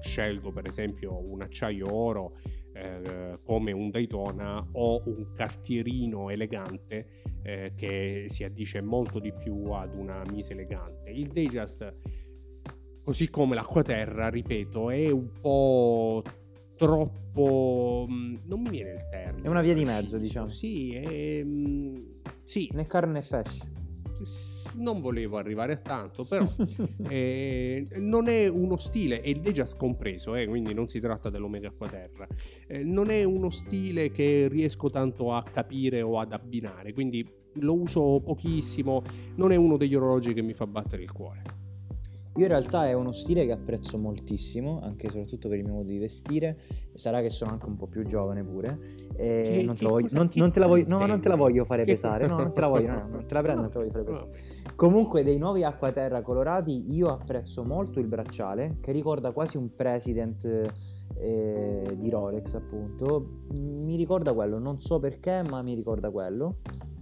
scelgo per esempio un acciaio oro eh, come un Daytona o un cartierino elegante eh, che si addice molto di più ad una mise elegante. Il Dayjust così come l'acquaterra, ripeto, è un po' troppo... Mm, non mi viene il termine. È una via di mezzo, diciamo. Sì, è... Mm, sì. Né carne né pesce non volevo arrivare a tanto, però eh, non è uno stile, ed è già scompreso, eh, quindi non si tratta dell'Omega Quaterra, eh, non è uno stile che riesco tanto a capire o ad abbinare, quindi lo uso pochissimo, non è uno degli orologi che mi fa battere il cuore. Io in realtà è uno stile che apprezzo moltissimo, anche e soprattutto per il mio modo di vestire. Sarà che sono anche un po' più giovane pure. E non, te la voglio, non, non, te la voglio, no, non te la voglio fare pesare. No, non te la voglio, no, non te la prendo, non te la voglio fare pesare. Comunque, dei nuovi acquaterra colorati, io apprezzo molto il bracciale, che ricorda quasi un president eh, di Rolex, appunto. Mi ricorda quello, non so perché, ma mi ricorda quello.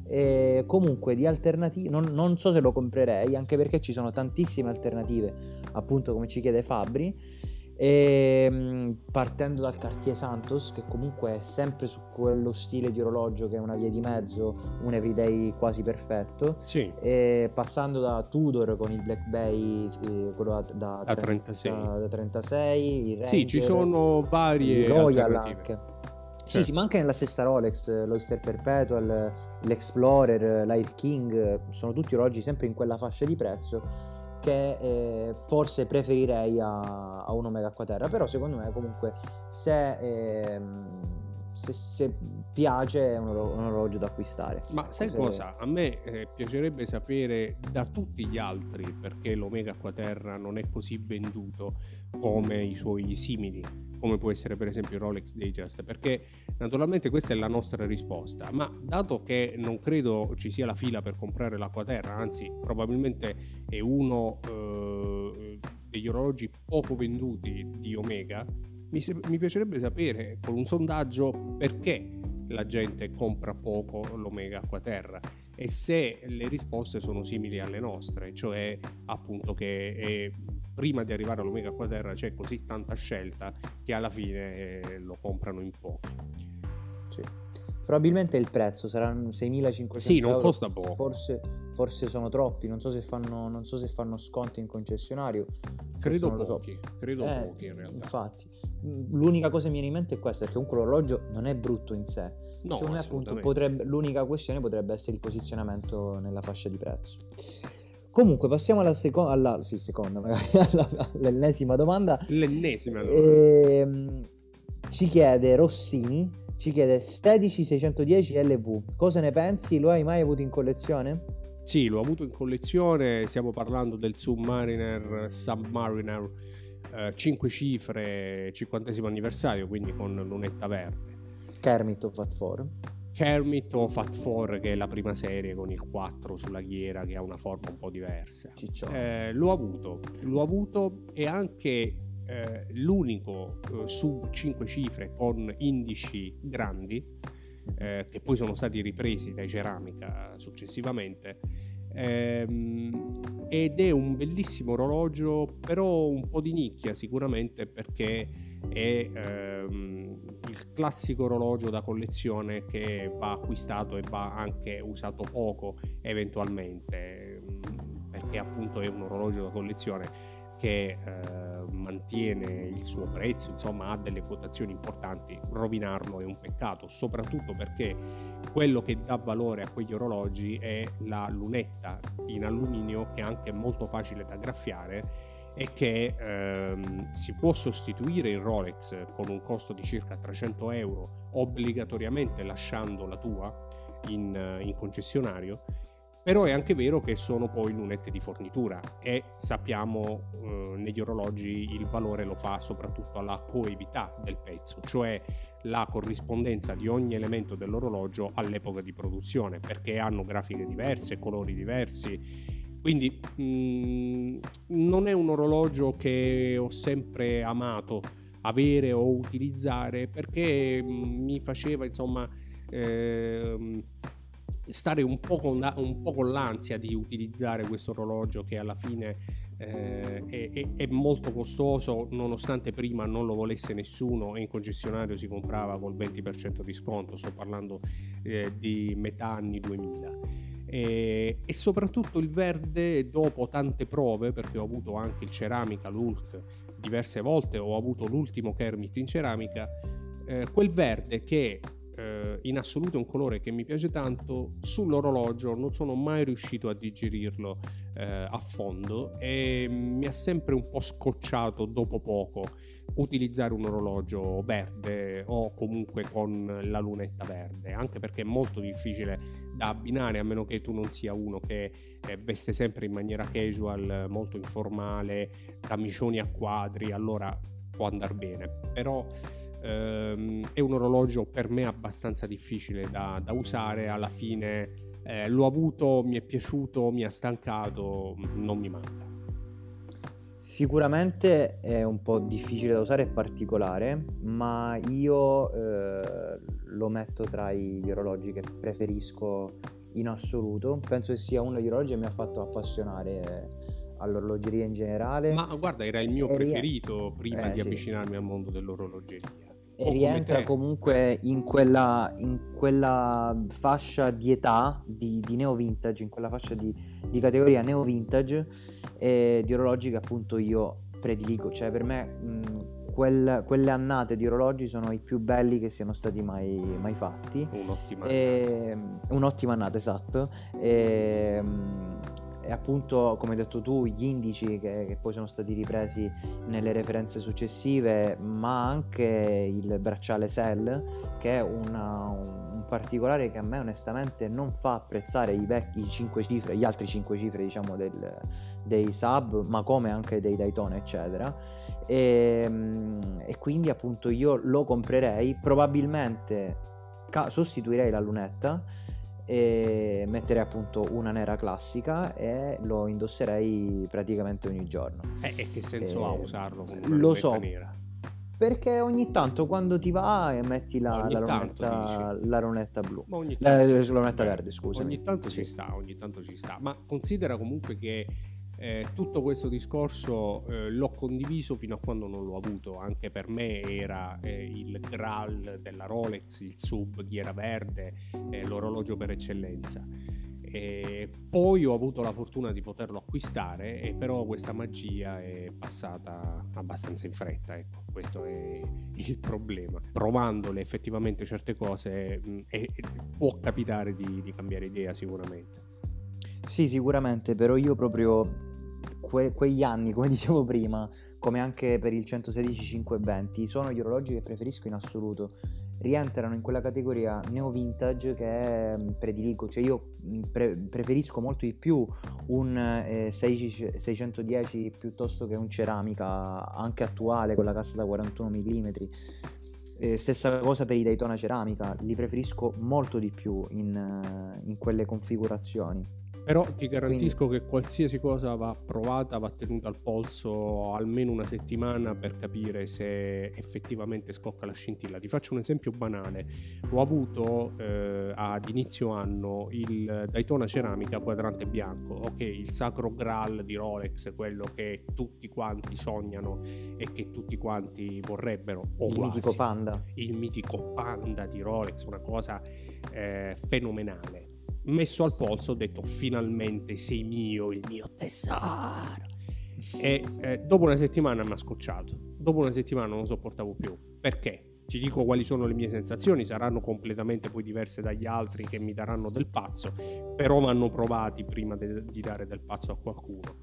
E comunque di alternative non, non, so se lo comprerei anche perché ci sono tantissime alternative appunto come ci chiede Fabri. E ehm, partendo dal Cartier Santos che comunque è sempre su quello stile di orologio che è una via di mezzo un everyday quasi perfetto. Sì. e passando da Tudor con il Black Bay eh, quello da, da, 36 da, da 36 il Ranger, sì ci sono varie il Royal anche sì, sì, ma anche nella stessa Rolex, l'Oyster Perpetual, l'Explorer, l'Air King, sono tutti orologi sempre in quella fascia di prezzo che eh, forse preferirei a, a, un Omega Quaterra, però secondo me comunque se... Eh, se, se, piace è un, orologio, un, orologio da acquistare. Ma sai se... cosa? A me eh, piacerebbe sapere da tutti gli altri perché l'Omega Quaterra non è così venduto come i suoi simili, come può essere per esempio il Rolex Datejust, perché naturalmente questa è la nostra risposta, ma dato che non credo ci sia la fila per comprare l'Acquaterra, anzi probabilmente è uno eh, degli orologi poco venduti di Omega, mi, mi piacerebbe sapere con un sondaggio perché la gente compra poco l'Omega Aquaterra e se le risposte sono simili alle nostre, cioè appunto che è, prima di arrivare all'Omega Aquaterra c'è così tanta scelta che alla fine eh, lo comprano in pochi. Sì. Probabilmente il prezzo saranno 6.500 sì, non euro. costa poco. Forse, forse, sono troppi, non so se fanno, non so se fanno sconti in concessionario. Credo pochi, so. credo eh, pochi in realtà. Infatti, l'unica cosa che mi viene in mente è questa, perché comunque l'orologio non è brutto in sé. No, Secondo me appunto potrebbe, l'unica questione potrebbe essere il posizionamento nella fascia di prezzo. Comunque passiamo alla seconda, alla, sì, seconda magari, alla, all'ennesima domanda. L'ennesima domanda. Ehm, ci chiede Rossini, ci chiede 16610 LV, cosa ne pensi? Lo hai mai avuto in collezione? Sì, l'ho avuto in collezione, stiamo parlando del Submariner Submariner 5 eh, cifre, 50 anniversario, quindi con lunetta verde. Kermit o Fat 4? Kermit o Fat 4 che è la prima serie con il 4 sulla ghiera che ha una forma un po' diversa. Eh, l'ho avuto, l'ho avuto e anche eh, l'unico eh, sub 5 cifre con indici grandi eh, che poi sono stati ripresi dai ceramica successivamente ehm, ed è un bellissimo orologio però un po' di nicchia sicuramente perché è ehm, il classico orologio da collezione che va acquistato e va anche usato poco eventualmente perché appunto è un orologio da collezione che eh, mantiene il suo prezzo, insomma ha delle quotazioni importanti, rovinarlo è un peccato, soprattutto perché quello che dà valore a quegli orologi è la lunetta in alluminio che è anche molto facile da graffiare e che ehm, si può sostituire il Rolex con un costo di circa 300 euro obbligatoriamente lasciando la tua in, in concessionario però è anche vero che sono poi lunette di fornitura e sappiamo eh, negli orologi il valore lo fa soprattutto alla coevità del pezzo, cioè la corrispondenza di ogni elemento dell'orologio all'epoca di produzione, perché hanno grafiche diverse, colori diversi. Quindi mh, mm, non è un orologio che ho sempre amato avere o utilizzare perché mm, mi faceva insomma eh, stare un po, con un po' con l'ansia di utilizzare questo orologio che alla fine eh, è, è, molto costoso nonostante prima non lo volesse nessuno e in concessionario si comprava col 20% di sconto. Sto parlando eh, di metà anni 2000 e, e, soprattutto il verde dopo tante prove, perché ho avuto anche il ceramica, l'Ulk diverse volte, ho avuto l'ultimo Kermit in ceramica, eh, quel verde che eh, in assoluto è un colore che mi piace tanto, sull'orologio non sono mai riuscito a digerirlo eh, a fondo e mi ha sempre un po' scocciato dopo poco utilizzare un orologio verde o comunque con la lunetta verde, anche perché è molto difficile da abbinare a meno che tu non sia uno che eh, veste sempre in maniera casual, molto informale, da micioni a quadri, allora può andare bene. Però ehm, è un orologio per me abbastanza difficile da, da usare, alla fine eh, l'ho avuto, mi è piaciuto, mi ha stancato, non mi manca. Sicuramente è un po' difficile da usare e particolare, ma io eh, lo metto tra gli orologi che preferisco in assoluto. Penso che sia uno degli orologi che mi ha fatto appassionare all'orologeria in generale. Ma guarda, era il mio e preferito prima eh, di sì. avvicinarmi al mondo dell'orologeria e rientra comunque in quella, in quella, fascia di età di, di neo vintage, in quella fascia di, di categoria neo vintage e di orologi che appunto io prediligo. Cioè per me mh, quel, quelle annate di orologi sono i più belli che siano stati mai, mai fatti. Un'ottima annata. Un'ottima annata, esatto. E, mh, e appunto come hai detto tu gli indici che, che, poi sono stati ripresi nelle referenze successive ma anche il bracciale Cell che è una, un particolare che a me onestamente non fa apprezzare i vecchi 5 cifre gli altri 5 cifre diciamo del, dei sub ma come anche dei Daytona eccetera. E, ehm, e quindi appunto io lo comprerei. Probabilmente ca- sostituirei la lunetta e metterei appunto una nera classica e lo indosserei praticamente ogni giorno. Eh, e che senso e... ha usarlo con una lo so, nera? Perché ogni tanto quando ti va metti la, la, lunetta, la lunetta, blu, la, la lunetta verde, scusa. Ogni tanto sì. ci sta, ogni tanto ci sta, ma considera comunque che eh, tutto questo discorso eh, l'ho condiviso fino a quando non l'ho avuto, anche per me era eh, il Graal della Rolex, il sub ghiera verde, eh, l'orologio per eccellenza. E poi ho avuto la fortuna di poterlo acquistare, e però questa magia è passata abbastanza in fretta. Ecco, questo è il problema. Provandole effettivamente certe cose mh, è, può capitare di, di cambiare idea sicuramente. Sì, sicuramente, però io proprio que- quegli anni, come dicevo prima, come anche per il 116-520, sono gli orologi che preferisco in assoluto. Rientrano in quella categoria neo vintage che mm, prediligo, cioè io mm, pre- preferisco molto di più un eh, 610 piuttosto che un ceramica anche attuale con la cassa da 41 mm. Eh, stessa cosa per i Daytona ceramica, li preferisco molto di più in, in quelle configurazioni. Però ti garantisco Quindi... che qualsiasi cosa va provata, va tenuta al polso almeno una settimana per capire se effettivamente scocca la scintilla. Ti faccio un esempio banale. Ho avuto eh, ad inizio anno il Daytona Ceramica quadrante bianco, ok, il sacro Graal di Rolex, quello che tutti quanti sognano e che tutti quanti vorrebbero. O il quasi. mitico Panda. Il mitico Panda di Rolex, una cosa eh, fenomenale messo al polso ho detto finalmente sei mio, il mio tesoro. E eh, dopo una settimana mi ha scocciato. Dopo una settimana non lo sopportavo più. Perché? Ti dico quali sono le mie sensazioni, saranno completamente poi diverse dagli altri che mi daranno del pazzo, però vanno provati prima de- di dare del pazzo a qualcuno.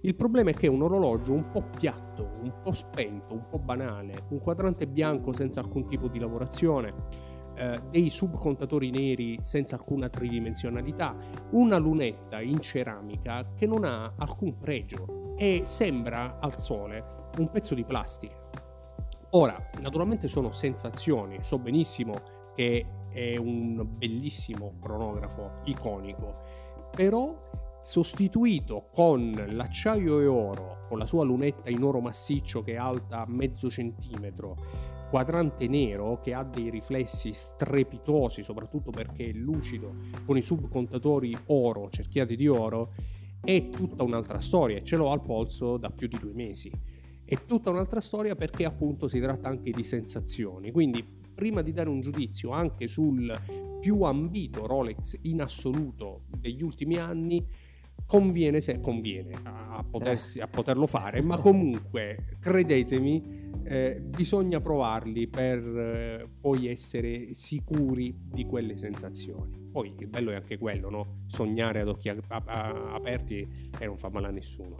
Il problema è che un orologio un po' piatto, un po' spento, un po' banale, un quadrante bianco senza alcun tipo di lavorazione eh, dei subcontatori neri senza alcuna tridimensionalità, una lunetta in ceramica che non ha alcun pregio e sembra al sole un pezzo di plastica. Ora, naturalmente sono sensazioni, so benissimo che è un bellissimo cronografo iconico, però sostituito con l'acciaio e oro, con la sua lunetta in oro massiccio che è alta mezzo centimetro, quadrante nero che ha dei riflessi strepitosi, soprattutto perché è lucido, con i subcontatori oro, cerchiati di oro, è tutta un'altra storia e ce l'ho al polso da più di due mesi. È tutta un'altra storia perché appunto si tratta anche di sensazioni, quindi prima di dare un giudizio anche sul più ambito Rolex in assoluto degli ultimi anni conviene se conviene a, potersi, a poterlo fare, ma comunque credetemi, eh, bisogna provarli per eh, poi essere sicuri di quelle sensazioni. Poi il bello è anche quello, no? Sognare ad occhi aperti e non fa male a nessuno.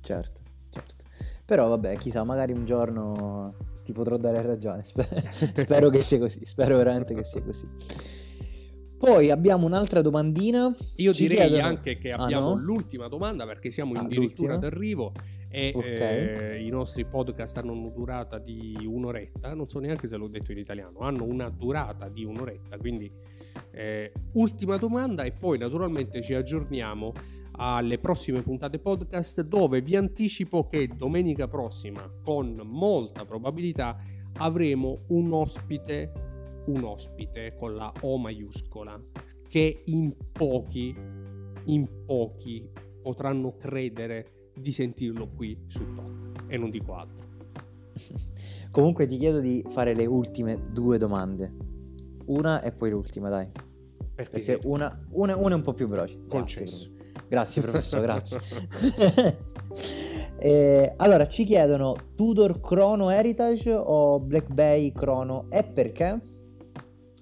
Certo, certo. Però vabbè, chissà, magari un giorno ti potrò dare ragione. Spero che sia così, spero veramente che sia così. Poi abbiamo un'altra domandina. Io Ci direi chiedono... anche che abbiamo ah, no? l'ultima domanda perché siamo ah, addirittura l'ultima? d'arrivo e okay. eh, i nostri podcast hanno una durata di un'oretta, non so neanche se l'ho detto in italiano, hanno una durata di un'oretta, quindi eh, ultima domanda e poi naturalmente ci aggiorniamo alle prossime puntate podcast dove vi anticipo che domenica prossima con molta probabilità avremo un ospite un ospite con la O maiuscola che in pochi, in pochi potranno credere di sentirlo qui su Talk e non dico altro. Comunque ti chiedo di fare le ultime due domande. Una e poi l'ultima, dai. Perché, Perché una, una, una, è un po' più veloce. Concesso. Grazie, professore, grazie. eh, allora, ci chiedono Tudor Chrono Heritage o Black Bay Chrono e perché?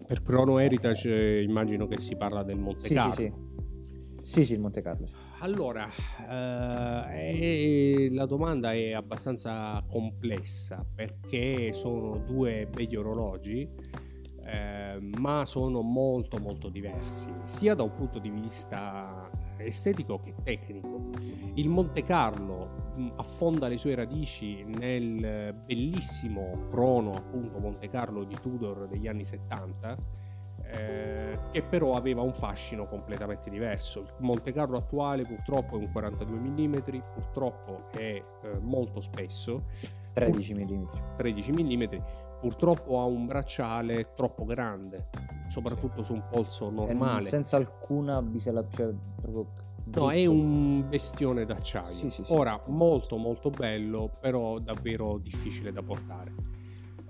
Per Chrono Heritage immagino che si parla del Monte sì, Carlo. Sì, sì. Sì, sì, il Monte Carlo. Allora, eh, la domanda è abbastanza complessa perché sono due begli orologi, eh, ma sono molto molto diversi, sia da un punto di vista estetico che tecnico. Il Monte Carlo affonda le sue radici nel bellissimo crono appunto Monte Carlo di Tudor degli anni 70 eh, che però aveva un fascino completamente diverso. Il Monte Carlo attuale purtroppo è un 42 mm, purtroppo è eh, molto spesso 13 mm. 13 mm purtroppo ha un bracciale troppo grande, soprattutto su un polso normale. senza alcuna bisella, cioè proprio No, è un bestione d'acciaio. Sì, sì, sì. Ora, molto molto bello, però davvero difficile da portare.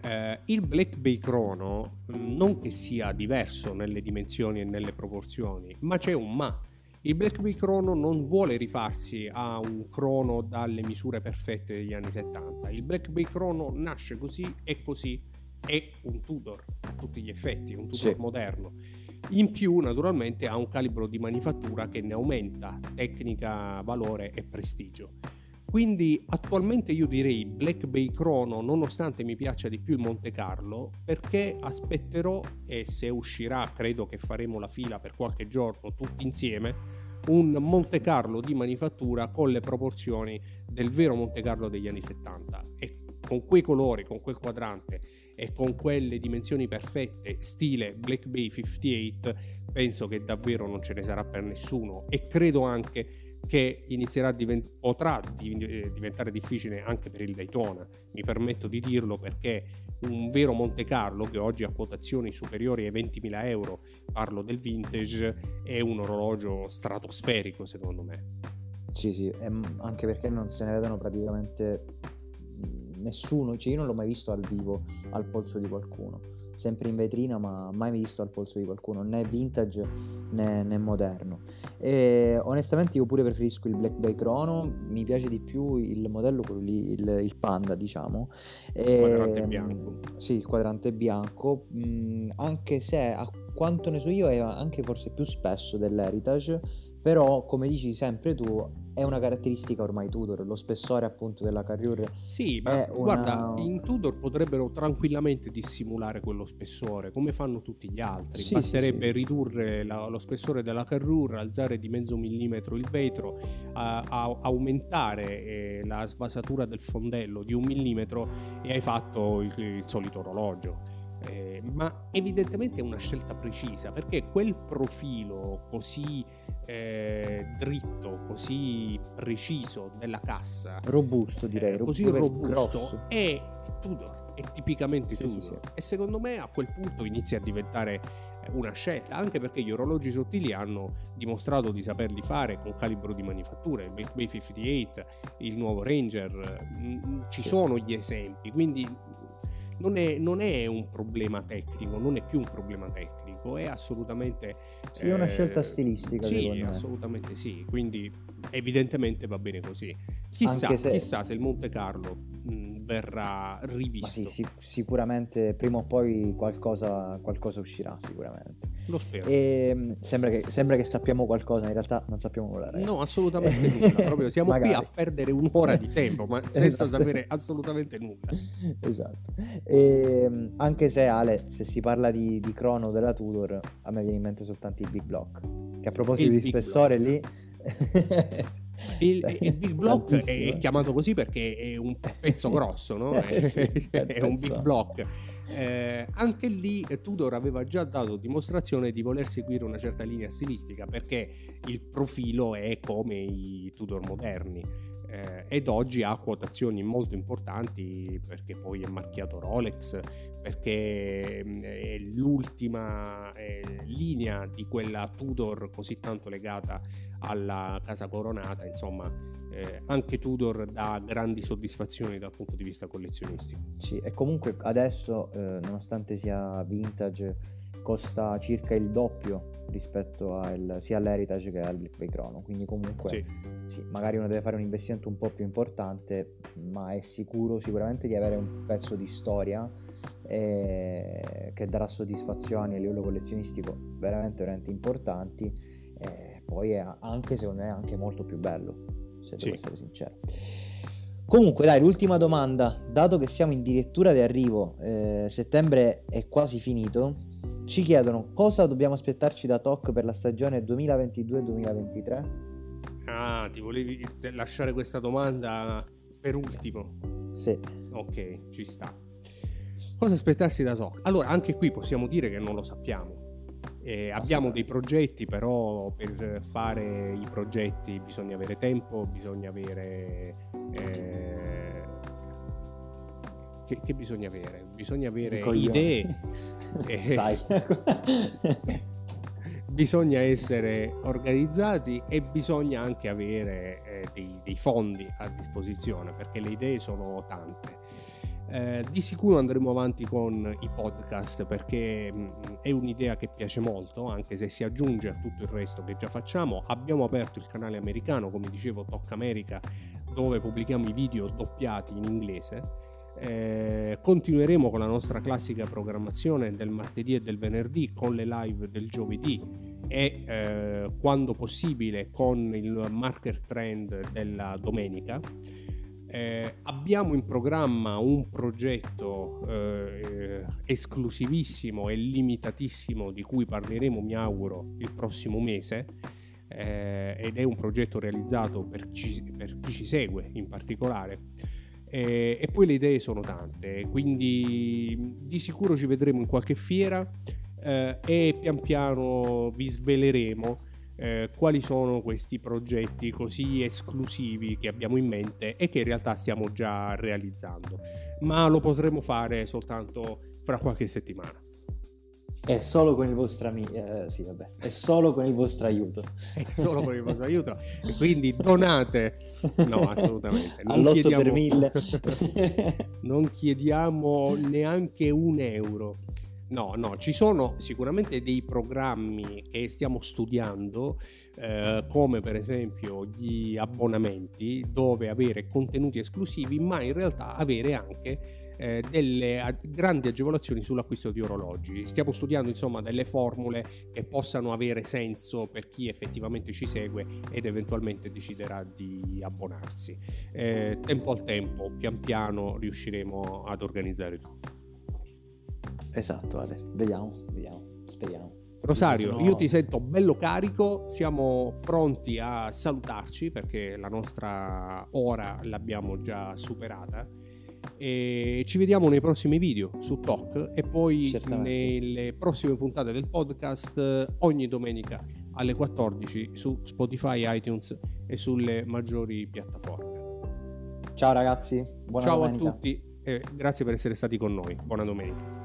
Eh, il Black Bay Chrono non che sia diverso nelle dimensioni e nelle proporzioni, ma c'è un ma. Il Black Bay Chrono non vuole rifarsi a un crono dalle misure perfette degli anni 70. Il Black Bay Chrono nasce così e così è un Tudor a tutti gli effetti, un Tudor moderno. In più, naturalmente, ha un calibro di manifattura che ne aumenta tecnica, valore e prestigio. Quindi attualmente io direi Black Bay Chrono, nonostante mi piaccia di più il Monte Carlo, perché aspetterò e se uscirà, credo che faremo la fila per qualche giorno tutti insieme, un Monte Carlo di manifattura con le proporzioni del vero Monte Carlo degli anni 70 e con quei colori, con quel quadrante e con quelle dimensioni perfette, stile Black Bay 58, penso che davvero non ce ne sarà per nessuno e credo anche che inizierà a divent- potrà eh, diventare difficile anche per il Daytona. Mi permetto di dirlo perché un vero Monte Carlo, che oggi ha quotazioni superiori ai 20.000 euro, parlo del vintage, è un orologio stratosferico secondo me. Sì, sì, anche perché non se ne vedono praticamente nessuno, cioè io non l'ho mai visto al vivo al polso di qualcuno, sempre in vetrina ma mai visto al polso di qualcuno, né vintage né, né moderno. E onestamente io pure preferisco il Black Bay Chrono, mi piace di più il modello, quello lì, il, il Panda diciamo. Il e, quadrante bianco. Sì, il quadrante bianco, mh, mm, anche se a quanto ne so io è anche forse più spesso dell'Heritage, però come dici sempre tu è una caratteristica ormai Tudor, lo spessore appunto della Carrier. Sì, ma una... guarda, in Tudor potrebbero tranquillamente dissimulare quello spessore, come fanno tutti gli altri. Sì, Basterebbe sì, sì. ridurre la, lo spessore della Carrier, alzare di mezzo millimetro il vetro, a, a, aumentare eh, la svasatura del fondello di un millimetro e hai fatto il, il solito orologio. Eh, ma evidentemente è una scelta precisa perché quel profilo così eh, dritto, così preciso della cassa, robusto direi, eh, così robusto, grosso. è Tudor, è tipicamente sì, Tudor. Sì, sì. E secondo me a quel punto inizia a diventare eh, una scelta, anche perché gli orologi sottili hanno dimostrato di saperli fare con calibro di manifattura, il Black Bay 58, il nuovo Ranger, mm, ci sono gli esempi, quindi non è, non è un problema tecnico, non è più un problema tecnico è assolutamente... Sì, è una scelta stilistica. Sì, assolutamente sì, quindi evidentemente va bene così. Chissà se, chissà se il Monte Carlo mh, verrà rivisto. Sì, sì, sicuramente prima o poi qualcosa, qualcosa uscirà, sicuramente. Lo spero. E, sembra, che, sembra, che, sappiamo qualcosa, in realtà non sappiamo nulla. Ragazzi. No, assolutamente nulla. Proprio siamo qui a perdere un'ora di tempo, ma senza esatto. sapere assolutamente nulla. Esatto. E, anche se Ale, se si parla di, di crono della Tudor, a me viene in mente soltanto il Big Block. Che a proposito il di spessore lì il, il, big block Tantissimo. è chiamato così perché è un pezzo grosso, no? è, sì, è un big block. Eh, anche lì Tudor aveva già dato dimostrazione di voler seguire una certa linea stilistica perché il profilo è come i Tudor moderni eh, ed oggi ha quotazioni molto importanti perché poi è marchiato Rolex, perché mm, è l'ultima eh, linea di quella Tudor così tanto legata alla casa coronata, insomma eh, anche Tudor dà grandi soddisfazioni dal punto di vista collezionistico. Sì, e comunque adesso, eh, nonostante sia vintage, costa circa il doppio rispetto al, sia all'Heritage che al Black Bay Chrono, quindi comunque sì. Sì, magari uno deve fare un investimento un po' più importante, ma è sicuro sicuramente di avere un pezzo di storia eh, che darà soddisfazioni a livello collezionistico veramente veramente importanti e poi è anche secondo me anche molto più bello se sì. devo essere sincero. Comunque dai l'ultima domanda. Dato che siamo addirittura di arrivo eh, settembre è quasi finito ci chiedono cosa dobbiamo aspettarci da TOC per la stagione 2022-2023 ah ti volevi lasciare questa domanda per ultimo? Sì. Ok ci sta Cosa aspettarsi da SOC? Allora, anche qui possiamo dire che non lo sappiamo. Eh, abbiamo dei progetti, però per fare i progetti bisogna avere tempo, bisogna avere... Eh, che, che, bisogna avere? Bisogna avere Dico idee. eh, Dai. bisogna essere organizzati e bisogna anche avere eh, dei, dei fondi a disposizione perché le idee sono tante. Eh, di sicuro andremo avanti con i podcast perché mh, mm, è un'idea che piace molto, anche se si aggiunge a tutto il resto che già facciamo. Abbiamo aperto il canale americano, come dicevo, Talk America, dove pubblichiamo i video doppiati in inglese. Eh, continueremo con la nostra classica programmazione del martedì e del venerdì con le live del giovedì e eh, quando possibile con il marker trend della domenica. Eh, abbiamo in programma un progetto eh, esclusivissimo e limitatissimo di cui parleremo, mi auguro, il prossimo mese. Eh, ed è un progetto realizzato per chi, per chi ci segue in particolare. Eh, e poi le idee sono tante, quindi di sicuro ci vedremo in qualche fiera eh, e pian piano vi sveleremo eh, quali sono questi progetti così esclusivi che abbiamo in mente e che in realtà stiamo già realizzando, ma lo potremo fare soltanto fra qualche settimana. È solo con il vostro amico, eh, sì, vabbè, è solo con il vostro aiuto. È solo con il vostro aiuto. Quindi donate. No, assolutamente. Non All'8 chiediamo... per 1000. non chiediamo neanche un euro. No, no, ci sono sicuramente dei programmi che stiamo studiando, eh, come per esempio gli abbonamenti, dove avere contenuti esclusivi, ma in realtà avere anche eh, delle a- grandi agevolazioni sull'acquisto di orologi. Stiamo studiando insomma delle formule che possano avere senso per chi effettivamente ci segue ed eventualmente deciderà di abbonarsi. Eh, tempo al tempo, pian piano riusciremo ad organizzare tutto. Esatto, Ale. Vediamo, vediamo, speriamo. Rosario, sono... io ti sento bello carico, siamo pronti a salutarci perché la nostra ora l'abbiamo già superata e ci vediamo nei prossimi video su Talk e poi Certamente. nelle prossime puntate del podcast ogni domenica alle 14 su Spotify, iTunes e sulle maggiori piattaforme. Ciao ragazzi, buona Ciao domenica. a tutti e grazie per essere stati con noi. Buona domenica.